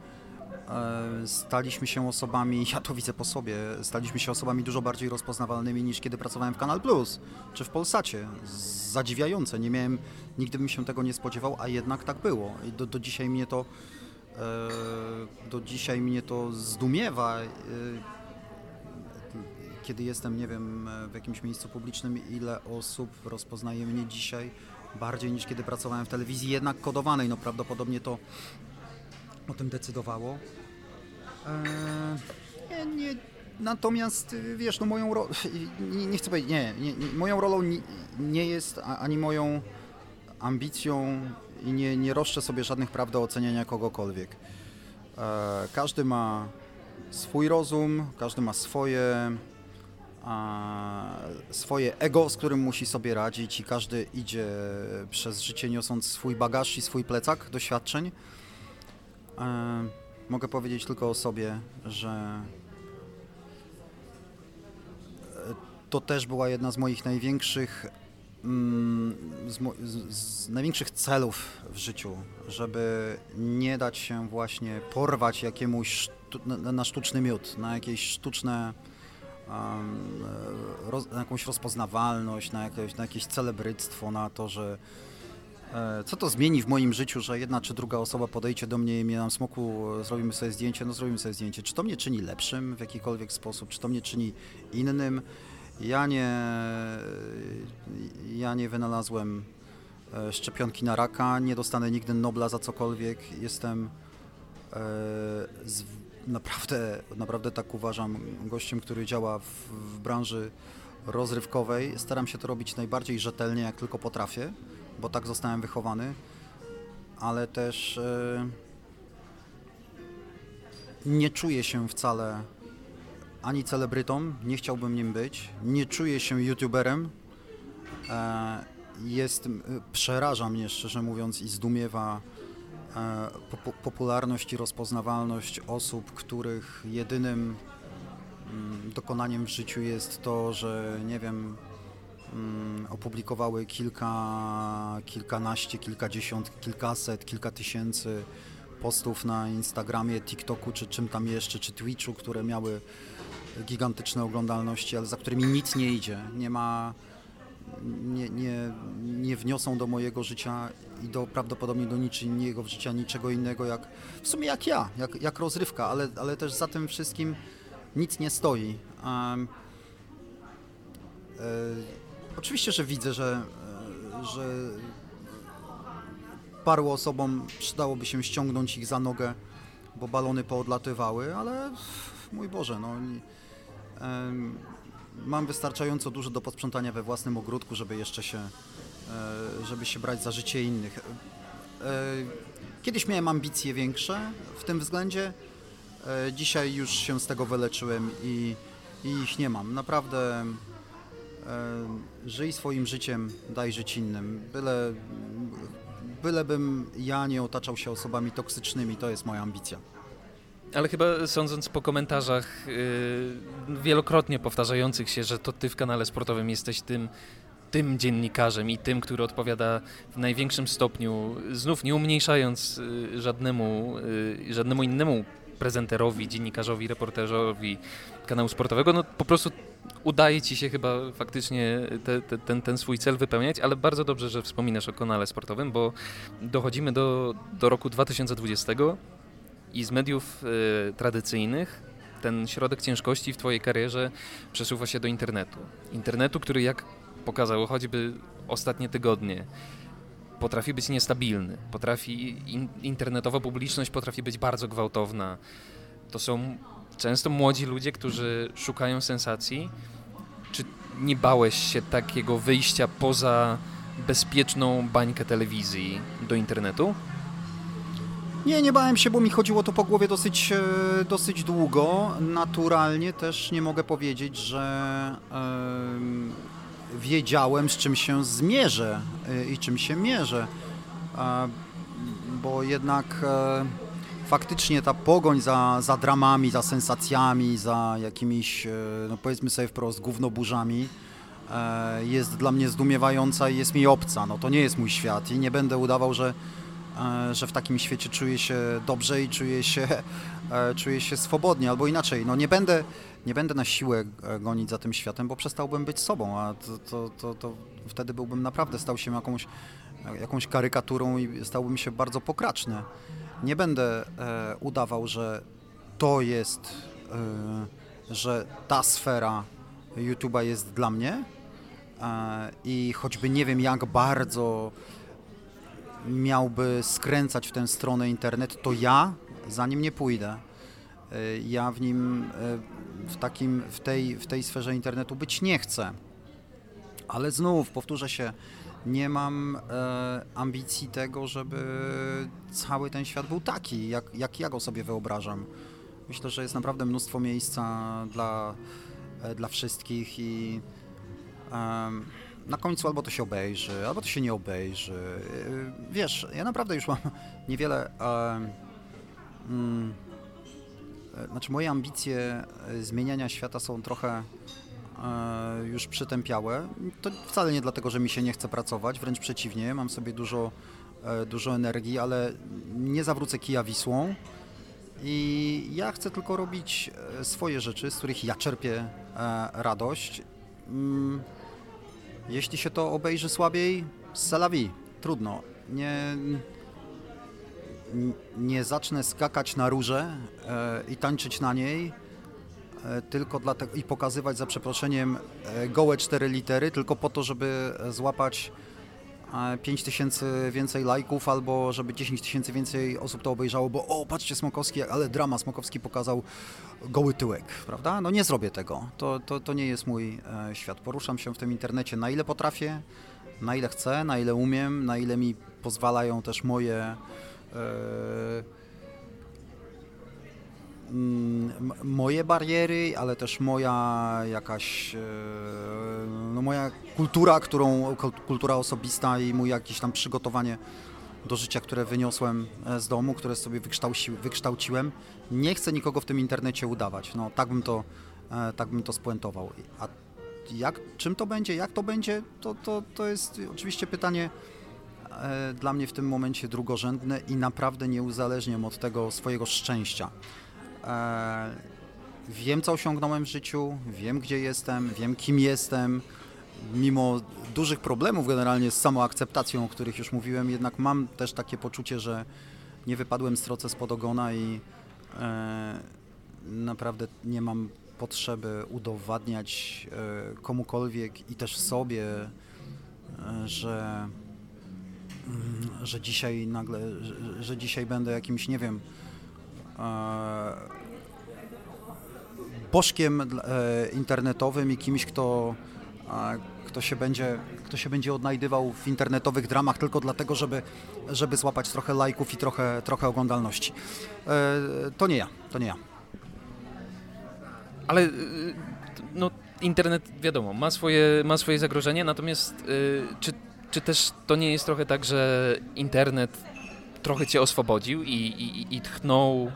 staliśmy się osobami, ja to widzę po sobie, staliśmy się osobami dużo bardziej rozpoznawalnymi niż kiedy pracowałem w Kanal Plus czy w Polsacie. Zadziwiające, nie miałem, nigdy bym się tego nie spodziewał, a jednak tak było. I do, do dzisiaj mnie to e, do dzisiaj mnie to zdumiewa. E, kiedy jestem, nie wiem, w jakimś miejscu publicznym, ile osób rozpoznaje mnie dzisiaj bardziej niż kiedy pracowałem w telewizji, jednak kodowanej. No prawdopodobnie to o tym decydowało. Eee, nie, nie, natomiast wiesz, no moją rolą, nie, nie, chcę powiedzieć, nie, nie, moją rolą nie, jest ani moją ambicją i nie, nie roszczę sobie żadnych praw do oceniania kogokolwiek. Eee, każdy ma swój rozum, każdy ma swoje, swoje ego, z którym musi sobie radzić i każdy idzie przez życie niosąc swój bagaż i swój plecak doświadczeń. E, mogę powiedzieć tylko o sobie, że e, to też była jedna z moich największych mm, z, z, z, największych celów w życiu, żeby nie dać się właśnie porwać jakiemuś sztu na, sztuczny miód, na jakieś sztuczne um, roz, na jakąś rozpoznawalność, na jakieś, na jakieś celebryctwo, na to, że E, co to zmieni w moim życiu, że jedna czy druga osoba podejdzie do mnie i mnie na smoku, e, zrobimy sobie zdjęcie, no zrobimy sobie zdjęcie. Czy to mnie czyni lepszym w jakikolwiek sposób, czy to mnie czyni innym? Ja nie, ja nie wynalazłem e, szczepionki na raka, nie dostanę nigdy Nobla za cokolwiek. Jestem z, naprawdę, naprawdę tak uważam, gościem, który działa w, w branży rozrywkowej. Staram się to robić najbardziej rzetelnie, jak tylko potrafię bo tak zostałem wychowany, ale też e, nie czuję się wcale ani celebrytą, nie chciałbym nim być, nie czuję się youtuberem. E, jest, przeraża mnie szczerze mówiąc i zdumiewa e, popularność i rozpoznawalność osób, których jedynym mm, dokonaniem w życiu jest to, że nie wiem, opublikowały kilka, kilkanaście, kilkadziesiąt, kilkaset, kilka tysięcy postów na Instagramie, TikToku czy czym tam jeszcze, czy Twitchu, które miały gigantyczne oglądalności, ale za którymi nic nie idzie. Nie ma, nie, nie, nie wniosą do mojego życia i do prawdopodobnie do niczego życia niczego innego jak w sumie jak ja, jak, jak rozrywka, ale, ale też za tym wszystkim nic nie stoi. Um, Oczywiście, że widzę, że, e, że paru osobom przydałoby się ściągnąć ich za nogę, bo balony poodlatywały, ale mój Boże, no, mam wystarczająco dużo do posprzątania we własnym ogródku, żeby jeszcze się, e, żeby się brać za życie innych. E, Kiedyś miałem ambicje większe w tym względzie, dzisiaj już się z tego wyleczyłem i, i ich nie mam. Naprawdę żyj swoim życiem, daj żyć innym. Byle, bylebym ja nie otaczał się osobami toksycznymi, to jest moja ambicja. Ale chyba sądząc po komentarzach yy, wielokrotnie powtarzających się, że to ty w kanale sportowym jesteś tym, tym dziennikarzem i tym, który odpowiada w największym stopniu, znów nie umniejszając yy, żadnemu, yy, żadnemu innemu prezenterowi, dziennikarzowi, reporterowi kanału sportowego, no po prostu udaje ci się chyba faktycznie te, te, ten, ten swój cel wypełniać, ale bardzo dobrze, że wspominasz o kanale sportowym, bo dochodzimy do, do roku 2020 i z mediów e, tradycyjnych ten środek ciężkości w Twojej karierze przesuwa się do internetu. Internetu, który jak pokazało choćby ostatnie tygodnie, potrafi być niestabilny, potrafi, in, internetowa publiczność potrafi być bardzo gwałtowna. To są często młodzi ludzie, którzy szukają sensacji. Czy nie bałeś się takiego wyjścia poza bezpieczną bańkę telewizji do internetu? Nie, nie bałem się, bo mi chodziło to po głowie dosyć, e, dosyć długo. Naturalnie też nie mogę powiedzieć, że em, wiedziałem, z czym się zmierzę e, i czym się mierzę. E, bo jednak e, faktycznie ta pogoń za, za dramami, za sensacjami, za jakimiś, e, no powiedzmy sobie wprost, gównoburzami e, jest dla mnie zdumiewająca i jest mi obca. No to nie jest mój świat i nie będę udawał, że e, że w takim świecie czuję się dobrze i czuję się, czuję się swobodnie, albo inaczej, no nie będę, nie będę na siłę gonić za tym światem, bo przestałbym być sobą, a to, to, to, to wtedy byłbym naprawdę, stał się jakąś, jakąś karykaturą i stałbym się bardzo pokraczny. Nie będę e, udawał, że to jest, e, że ta sfera YouTube'a jest dla mnie e, i choćby nie wiem jak bardzo miałby skręcać w tę stronę internet, to ja za nim nie pójdę. Y, Ja w nim, y, w, takim, w, tej, w tej sferze internetu być nie chcę. Ale znów, powtórzę się, nie mam e, ambicji tego, żeby cały ten świat był taki, jak, jak ja go sobie wyobrażam. Myślę, że jest naprawdę mnóstwo miejsca dla, e, dla wszystkich i em, na końcu albo to się obejrzy, albo to się nie obejrzy. Yy, Wiesz, ja naprawdę już mam niewiele. mm, e, znaczy, moje ambicje e, zmieniania świata są trochę e, już przytępiałe. To wcale nie dlatego, że mi się nie chce pracować, wręcz przeciwnie, mam sobie dużo, e, dużo energii, ale nie zawrócę kija Wisłą. I ja chcę tylko robić e, swoje rzeczy, z których ja czerpię e, radość. Mm, jeśli się to obejrzy słabiej, vie. Trudno. Nie, nie zacznę skakać na róże e, i tańczyć na niej e, tylko dlatego i pokazywać za przeproszeniem e, gołe cztery litery tylko po to, żeby e, złapać e, 5 tysięcy więcej lajków albo żeby 10 tysięcy więcej osób to obejrzało, bo o, patrzcie Smokowski, ale drama Smokowski pokazał goły tyłek, prawda? No nie zrobię tego. To, to, to nie jest mój e, świat. Poruszam się w tym internecie na ile potrafię, na ile chcę, na ile umiem, na ile mi pozwalają też moje e, m- moje bariery, ale też moja jakaś e, no moja kultura, którą kul- kultura osobista i mój jakieś tam przygotowanie do życia, które wyniosłem e, z domu, które sobie wykształci, wykształciłem. Nie chcę nikogo w tym internecie udawać. No tak bym to, e, tak bym to spuentował. A jak, czym to będzie, jak to będzie, to, to, to jest oczywiście pytanie dla mnie w tym momencie drugorzędne i naprawdę nie uzależniam od tego swojego szczęścia. E, wiem, co osiągnąłem w życiu, wiem, gdzie jestem, wiem, kim jestem. Mimo dużych problemów generalnie z samoakceptacją, o których już mówiłem, jednak mam też takie poczucie, że nie wypadłem z troce spod ogona i e, naprawdę nie mam potrzeby udowadniać e, komukolwiek i też sobie, e, że, mm, że dzisiaj nagle, że, że dzisiaj będę jakimś, nie wiem, bożkiem internetowym i kimś, kto, kto, się będzie, kto się będzie odnajdywał w internetowych dramach tylko dlatego, żeby, żeby złapać trochę lajków i trochę, trochę oglądalności. To nie ja, to nie ja. Ale y, no, internet, wiadomo, ma swoje, ma swoje zagrożenia, natomiast y, czy, czy też to nie jest trochę tak, że internet trochę cię oswobodził i, i, i tchnął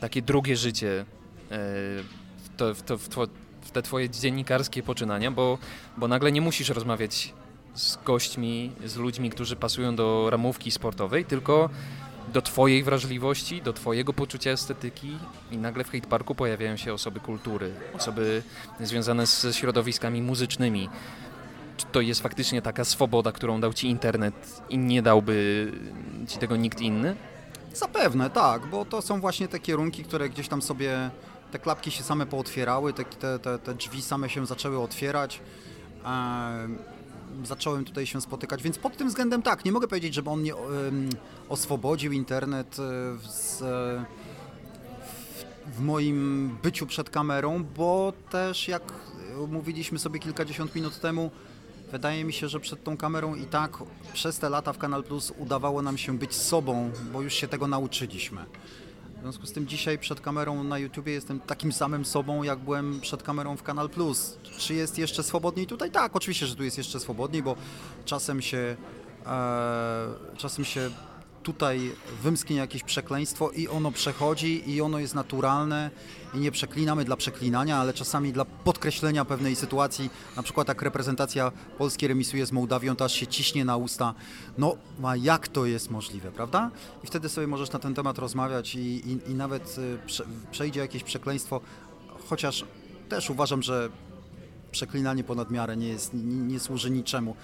takie drugie życie y, w, to, w, to, w, to, w te twoje dziennikarskie poczynania, bo, bo nagle nie musisz rozmawiać z gośćmi, z ludźmi, którzy pasują do ramówki sportowej, tylko do Twojej wrażliwości, do Twojego poczucia estetyki i nagle w hate parku pojawiają się osoby kultury, osoby związane ze środowiskami muzycznymi. Czy to jest faktycznie taka swoboda, którą dał Ci internet i nie dałby Ci tego nikt inny? Zapewne, tak, bo to są właśnie te kierunki, które gdzieś tam sobie, te klapki się same pootwierały, te, te, te drzwi same się zaczęły otwierać zacząłem tutaj się spotykać, więc pod tym względem tak, nie mogę powiedzieć, żeby on mnie oswobodził internet e, z, w moim byciu przed kamerą, bo też jak mówiliśmy sobie kilkadziesiąt minut temu, wydaje mi się, że przed tą kamerą i tak przez te lata w Kanal Plus udawało nam się być sobą, bo już się tego nauczyliśmy. W związku z tym dzisiaj przed kamerą na YouTubie jestem takim samym sobą, jak byłem przed kamerą w Kanal Plus. Czy jest jeszcze swobodniej tutaj? Tak, oczywiście, że tu jest jeszcze swobodniej, bo czasem się, e, czasem się tutaj wymsknie jakieś przekleństwo i ono przechodzi i ono jest naturalne i nie przeklinamy dla przeklinania, ale czasami dla podkreślenia pewnej sytuacji, na przykład jak reprezentacja Polski remisuje z Mołdawią, to aż się ciśnie na usta, no a jak to jest możliwe, prawda? I wtedy sobie możesz na ten temat rozmawiać i, i, i nawet y, prze, przejdzie jakieś przekleństwo, chociaż też uważam, że przeklinanie ponad miarę nie, jest, nie, nie służy niczemu.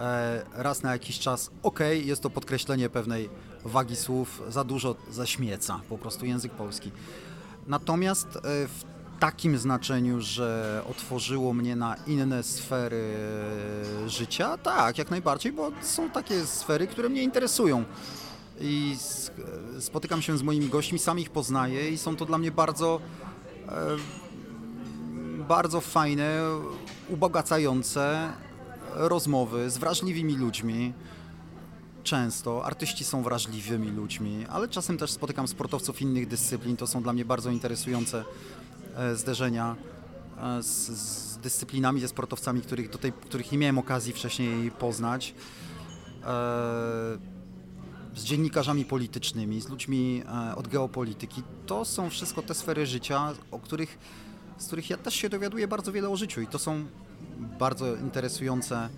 E, raz na jakiś czas, ok, jest to podkreślenie pewnej wagi słów, za dużo zaśmieca po prostu język polski. Natomiast e, w takim znaczeniu, że otworzyło mnie na inne sfery życia, tak, jak najbardziej, bo są takie sfery, które mnie interesują. I spotykam się z moimi gośćmi, sam ich poznaję i są to dla mnie bardzo, e, bardzo fajne, ubogacające rozmowy z wrażliwymi ludźmi. Często artyści są wrażliwymi ludźmi, ale czasem też spotykam sportowców innych dyscyplin. To są dla mnie bardzo interesujące e, zderzenia e, z, z dyscyplinami, ze sportowcami, których, do tej, których nie miałem okazji wcześniej poznać. E, z dziennikarzami politycznymi, z ludźmi od geopolityki. To są wszystko te sfery życia, o których, z których ja też się dowiaduję bardzo wiele o życiu i to są bardzo interesujące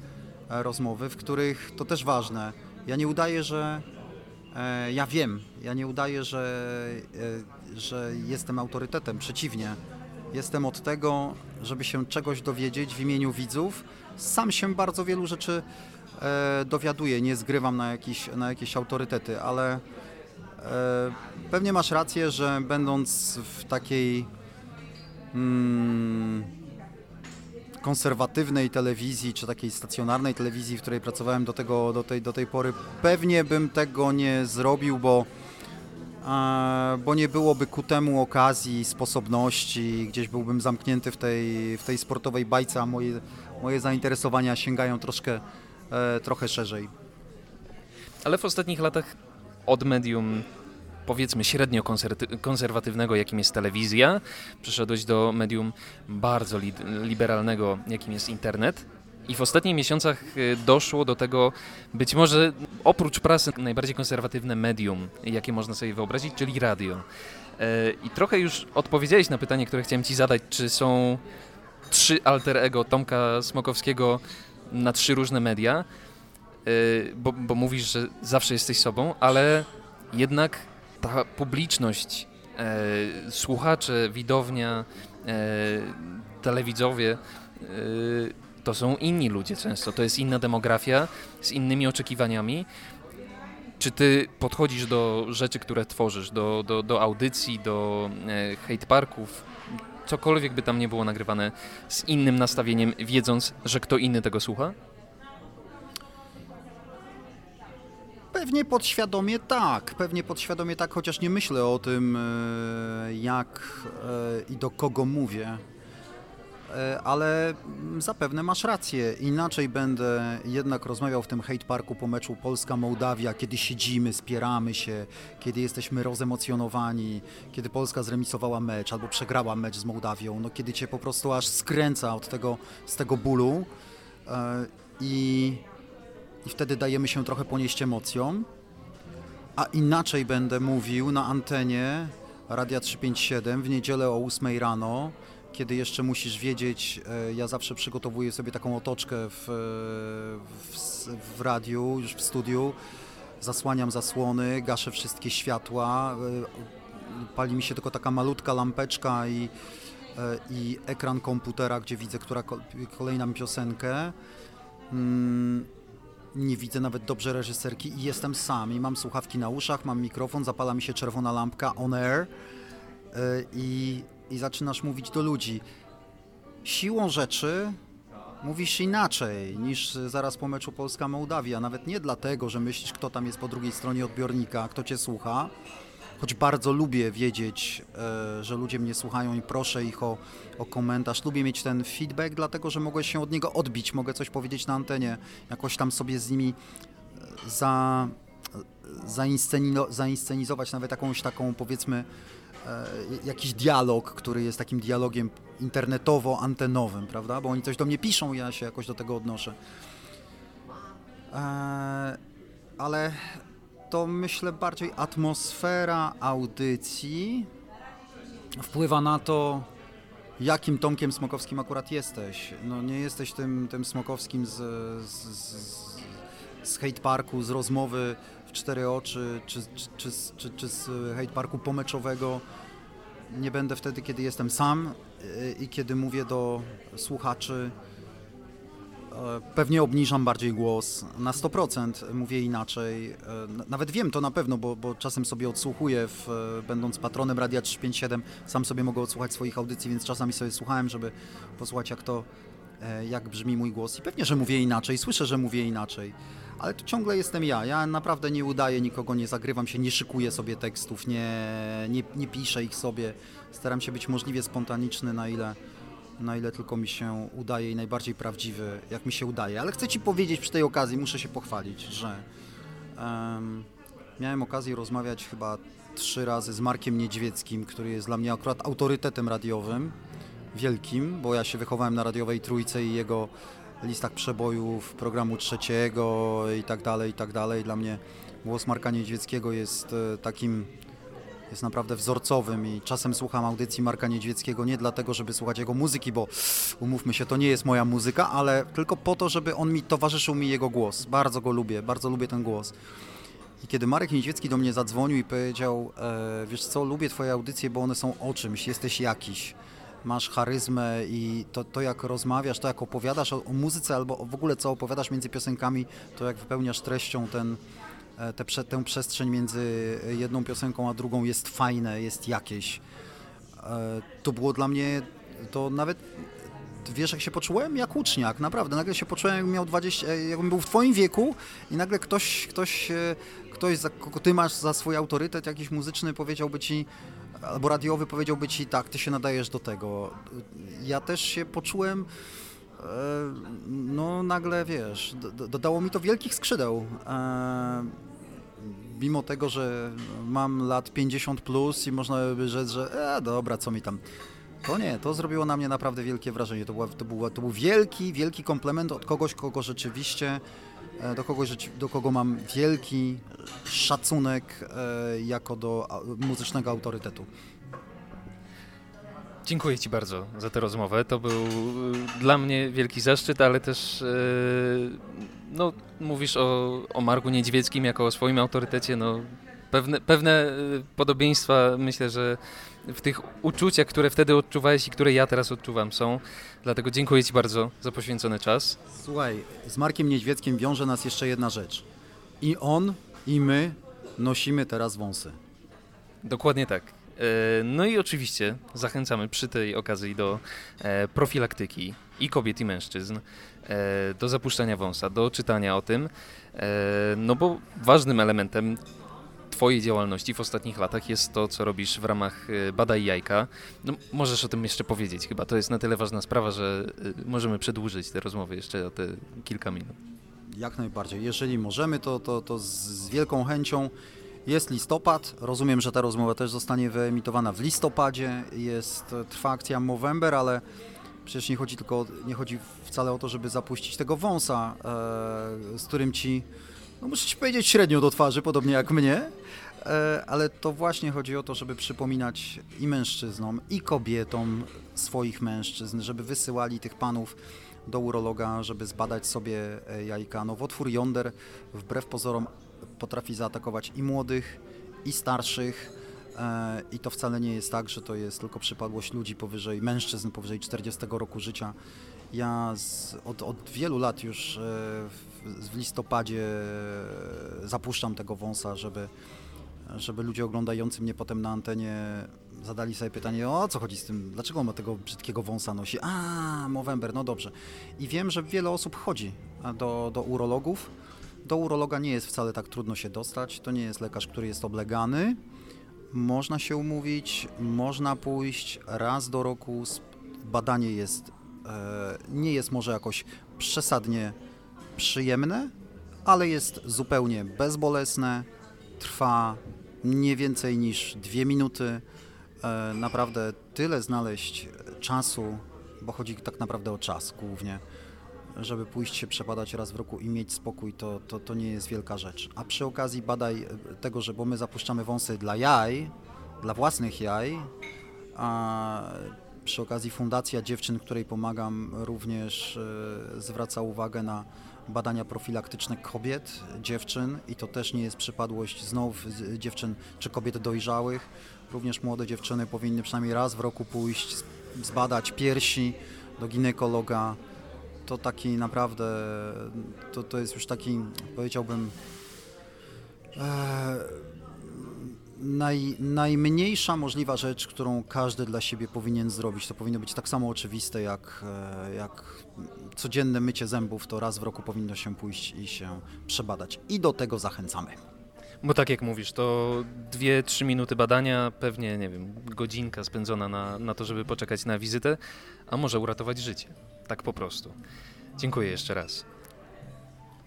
e, rozmowy, w których to też ważne. Ja nie udaję, że e, ja wiem, ja nie udaję, że, e, że jestem autorytetem, przeciwnie. Jestem od tego, żeby się czegoś dowiedzieć w imieniu widzów. Sam się bardzo wielu rzeczy dowiaduję, nie zgrywam na jakieś, na jakieś autorytety, ale pewnie masz rację, że będąc w takiej. Hmm, konserwatywnej telewizji, czy takiej stacjonarnej telewizji, w której pracowałem do, tego, do, tej, do tej pory, pewnie bym tego nie zrobił, bo, bo nie byłoby ku temu okazji, sposobności, gdzieś byłbym zamknięty w tej, w tej sportowej bajce, a moje, moje zainteresowania sięgają troszkę, e, trochę szerzej. Ale w ostatnich latach od medium powiedzmy średnio konserwatywnego, jakim jest telewizja, przeszedłeś do medium bardzo li liberalnego, jakim jest internet. I w ostatnich miesiącach y, doszło do tego, być może oprócz prasy, najbardziej konserwatywne medium, jakie można sobie wyobrazić, czyli radio. E, I trochę już odpowiedziałeś na pytanie, które chciałem Ci zadać, czy są trzy alter ego Tomka Smokowskiego na trzy różne media, e, bo, bo mówisz, że zawsze jesteś sobą, ale jednak ta publiczność, e, słuchacze, widownia, e, telewidzowie, e, to są inni ludzie często, to jest inna demografia z innymi oczekiwaniami. Czy ty podchodzisz do rzeczy, które tworzysz, do, do, do audycji, do e, hate parków, cokolwiek by tam nie było nagrywane, z innym nastawieniem, wiedząc, że kto inny tego słucha? Pewnie podświadomie tak, pewnie podświadomie tak, chociaż nie myślę o tym, e, jak e, i do kogo mówię. E, Ale zapewne masz rację. Inaczej będę jednak rozmawiał w tym hate parku po meczu Polska-Mołdawia, kiedy siedzimy, spieramy się, kiedy jesteśmy rozemocjonowani, kiedy Polska zremisowała mecz albo przegrała mecz z Mołdawią, no kiedy cię po prostu aż skręca od tego, z tego bólu i, i wtedy dajemy się trochę ponieść emocjom. A inaczej będę mówił na antenie Radia 357 w niedzielę o 8 rano, kiedy jeszcze musisz wiedzieć, e, ja zawsze przygotowuję sobie taką otoczkę w, w, s- w radiu, już w studiu, zasłaniam zasłony, gaszę wszystkie światła, e, pali mi się tylko taka malutka lampeczka i, e, i ekran komputera, gdzie widzę, która ko- kolejna mi piosenkę. Nie widzę nawet dobrze reżyserki i jestem sam i mam słuchawki na uszach, mam mikrofon, zapala mi się czerwona lampka on air y, i, i zaczynasz mówić do ludzi. Siłą rzeczy mówisz inaczej niż zaraz po meczu Polska-Mołdawia. Nawet nie dlatego, że myślisz, kto tam jest po drugiej stronie odbiornika, kto cię słucha, choć bardzo lubię wiedzieć, e, że ludzie mnie słuchają i proszę ich o, o komentarz. Lubię mieć ten feedback, dlatego że mogę się od niego odbić, mogę coś powiedzieć na antenie, jakoś tam sobie z nimi e, za, zainscenino, zainscenizować nawet jakąś taką, powiedzmy, e, jakiś dialog, który jest takim dialogiem internetowo-antenowym, prawda? Bo oni coś do mnie piszą, ja się jakoś do tego odnoszę. E, ale to myślę bardziej atmosfera audycji wpływa na to, jakim Tomkiem Smokowskim akurat jesteś. No nie jesteś tym, tym Smokowskim z, z, z, z hate parku, z rozmowy w cztery oczy, czy, czy, czy, czy, czy z hate parku pomeczowego. Nie będę wtedy, kiedy jestem sam y, i kiedy mówię do słuchaczy. E, Pewnie obniżam bardziej głos, na 100% mówię inaczej. E, Nawet wiem to na pewno, bo, bo czasem sobie odsłuchuję, w, e, będąc patronem Radia 357, sam sobie mogę odsłuchać swoich audycji, więc czasami sobie słuchałem, żeby posłuchać jak to, jak brzmi mój głos. I pewnie, że mówię inaczej, słyszę, że mówię inaczej, ale to ciągle jestem ja. Ja naprawdę nie udaję nikogo, nie zagrywam się, nie szykuję sobie tekstów, nie, nie, nie piszę ich sobie. Staram się być możliwie spontaniczny, na ile na ile tylko mi się udaje i najbardziej prawdziwy, jak mi się udaje. Ale chcę Ci powiedzieć przy tej okazji, muszę się pochwalić, że em, miałem okazję rozmawiać chyba trzy razy z Markiem Niedźwieckim, który jest dla mnie akurat autorytetem radiowym, wielkim, bo ja się wychowałem na radiowej trójce i jego listach przebojów programu trzeciego i tak dalej, i tak dalej. Dla mnie głos Marka Niedźwieckiego jest e, takim jest naprawdę wzorcowym i czasem słucham audycji Marka Niedźwieckiego nie dlatego, żeby słuchać jego muzyki, bo umówmy się, to nie jest moja muzyka, ale tylko po to, żeby on mi towarzyszył mi jego głos. Bardzo go lubię, bardzo lubię ten głos. I kiedy Marek Niedźwiecki do mnie zadzwonił i powiedział, e, wiesz co, lubię twoje audycje, bo one są o czymś, jesteś jakiś, masz charyzmę i to, to jak rozmawiasz, to jak opowiadasz o, o muzyce albo w ogóle co opowiadasz między piosenkami, to jak wypełniasz treścią ten, te, prze- tę przestrzeń między jedną piosenką a drugą jest fajne, jest jakieś. E, To było dla mnie, to nawet, wiesz jak się poczułem? Jak uczniak, naprawdę. Nagle się poczułem, jakbym miał 20, e, jakbym był w twoim wieku i nagle ktoś, ktoś, e, ktoś za kogo ty masz za swój autorytet jakiś muzyczny powiedziałby ci, albo radiowy powiedziałby ci, tak, ty się nadajesz do tego. Ja też się poczułem, e, no nagle, wiesz, do- do- dodało mi to wielkich skrzydeł. E, mimo tego, że mam lat 50 plus i można by rzec, że e, dobra, co mi tam. To nie, to zrobiło na mnie naprawdę wielkie wrażenie. To, była, to, była, to był wielki, wielki komplement od kogoś, kogo rzeczywiście, e, do kogoś, do kogo mam wielki szacunek e, jako do muzycznego autorytetu. Dziękuję Ci bardzo za tę rozmowę. To był y, dla mnie wielki zaszczyt, ale też y, no, mówisz o, o Marku Niedźwieckim jako o swoim autorytecie. No, pewne, pewne y, podobieństwa myślę, że w tych uczuciach, które wtedy odczuwałeś i które ja teraz odczuwam są. Dlatego dziękuję Ci bardzo za poświęcony czas. Słuchaj, z Markiem Niedźwieckim wiąże nas jeszcze jedna rzecz. I on, i my nosimy teraz wąsy. Dokładnie tak. E, No i oczywiście zachęcamy przy tej okazji do e, profilaktyki i kobiet i mężczyzn, e, do zapuszczania wąsa, do czytania o tym, no bo ważnym elementem Twojej działalności w ostatnich latach jest to, co robisz w ramach Badaj Jajka. No, możesz o tym jeszcze powiedzieć chyba, to jest na tyle ważna sprawa, że możemy przedłużyć te rozmowy jeszcze o te kilka minut. Jak najbardziej. Jeżeli możemy, to, to, to z wielką chęcią. Jest listopad. Rozumiem, że ta rozmowa też zostanie wyemitowana w listopadzie. Jest, trwa akcja Movember, ale przecież nie chodzi tylko, nie chodzi wcale o to, żeby zapuścić tego wąsa, e, z którym ci, no muszę ci powiedzieć, średnio do twarzy, podobnie jak mnie. E, ale to właśnie chodzi o to, żeby przypominać i mężczyznom, i kobietom swoich mężczyzn, żeby wysyłali tych panów do urologa, żeby zbadać sobie e, jajka. Nowotwór jąder wbrew pozorom potrafi zaatakować i młodych, i starszych. e, I to wcale nie jest tak, że to jest tylko przypadłość ludzi powyżej, mężczyzn powyżej 40 roku życia. Ja z, od, od wielu lat już e, w, listopadzie e, zapuszczam tego wąsa, żeby, żeby ludzie oglądający mnie potem na antenie zadali sobie pytanie, o co chodzi z tym, dlaczego on ma tego brzydkiego wąsa nosi? A, Movember, no dobrze. I wiem, że wiele osób chodzi do, do urologów. Do urologa nie jest wcale tak trudno się dostać, to nie jest lekarz, który jest oblegany. Można się umówić, można pójść raz do roku. Badanie jest, e, nie jest może jakoś przesadnie przyjemne, ale jest zupełnie bezbolesne, trwa nie więcej niż dwie minuty. E, naprawdę tyle znaleźć czasu, bo chodzi tak naprawdę o czas głównie, żeby pójść się przebadać raz w roku i mieć spokój, to, to, to nie jest wielka rzecz. A przy okazji badaj e, tego, że bo my zapuszczamy wąsy dla jaj, dla własnych jaj, a przy okazji Fundacja Dziewczyn, której pomagam, również e, zwraca uwagę na badania profilaktyczne kobiet, dziewczyn i to też nie jest przypadłość znów dziewczyn czy kobiet dojrzałych. Również młode dziewczyny powinny przynajmniej raz w roku pójść, zbadać piersi do ginekologa. To taki naprawdę, to, to jest już taki, powiedziałbym, e, naj, najmniejsza możliwa rzecz, którą każdy dla siebie powinien zrobić. To powinno być tak samo oczywiste jak, e, jak codzienne mycie zębów, to raz w roku powinno się pójść i się przebadać. I do tego zachęcamy. Bo tak jak mówisz, to dwie, trzy minuty badania, pewnie, nie wiem, godzinka spędzona na, na to, żeby poczekać na wizytę, a może uratować życie. Tak po prostu. Dziękuję jeszcze raz.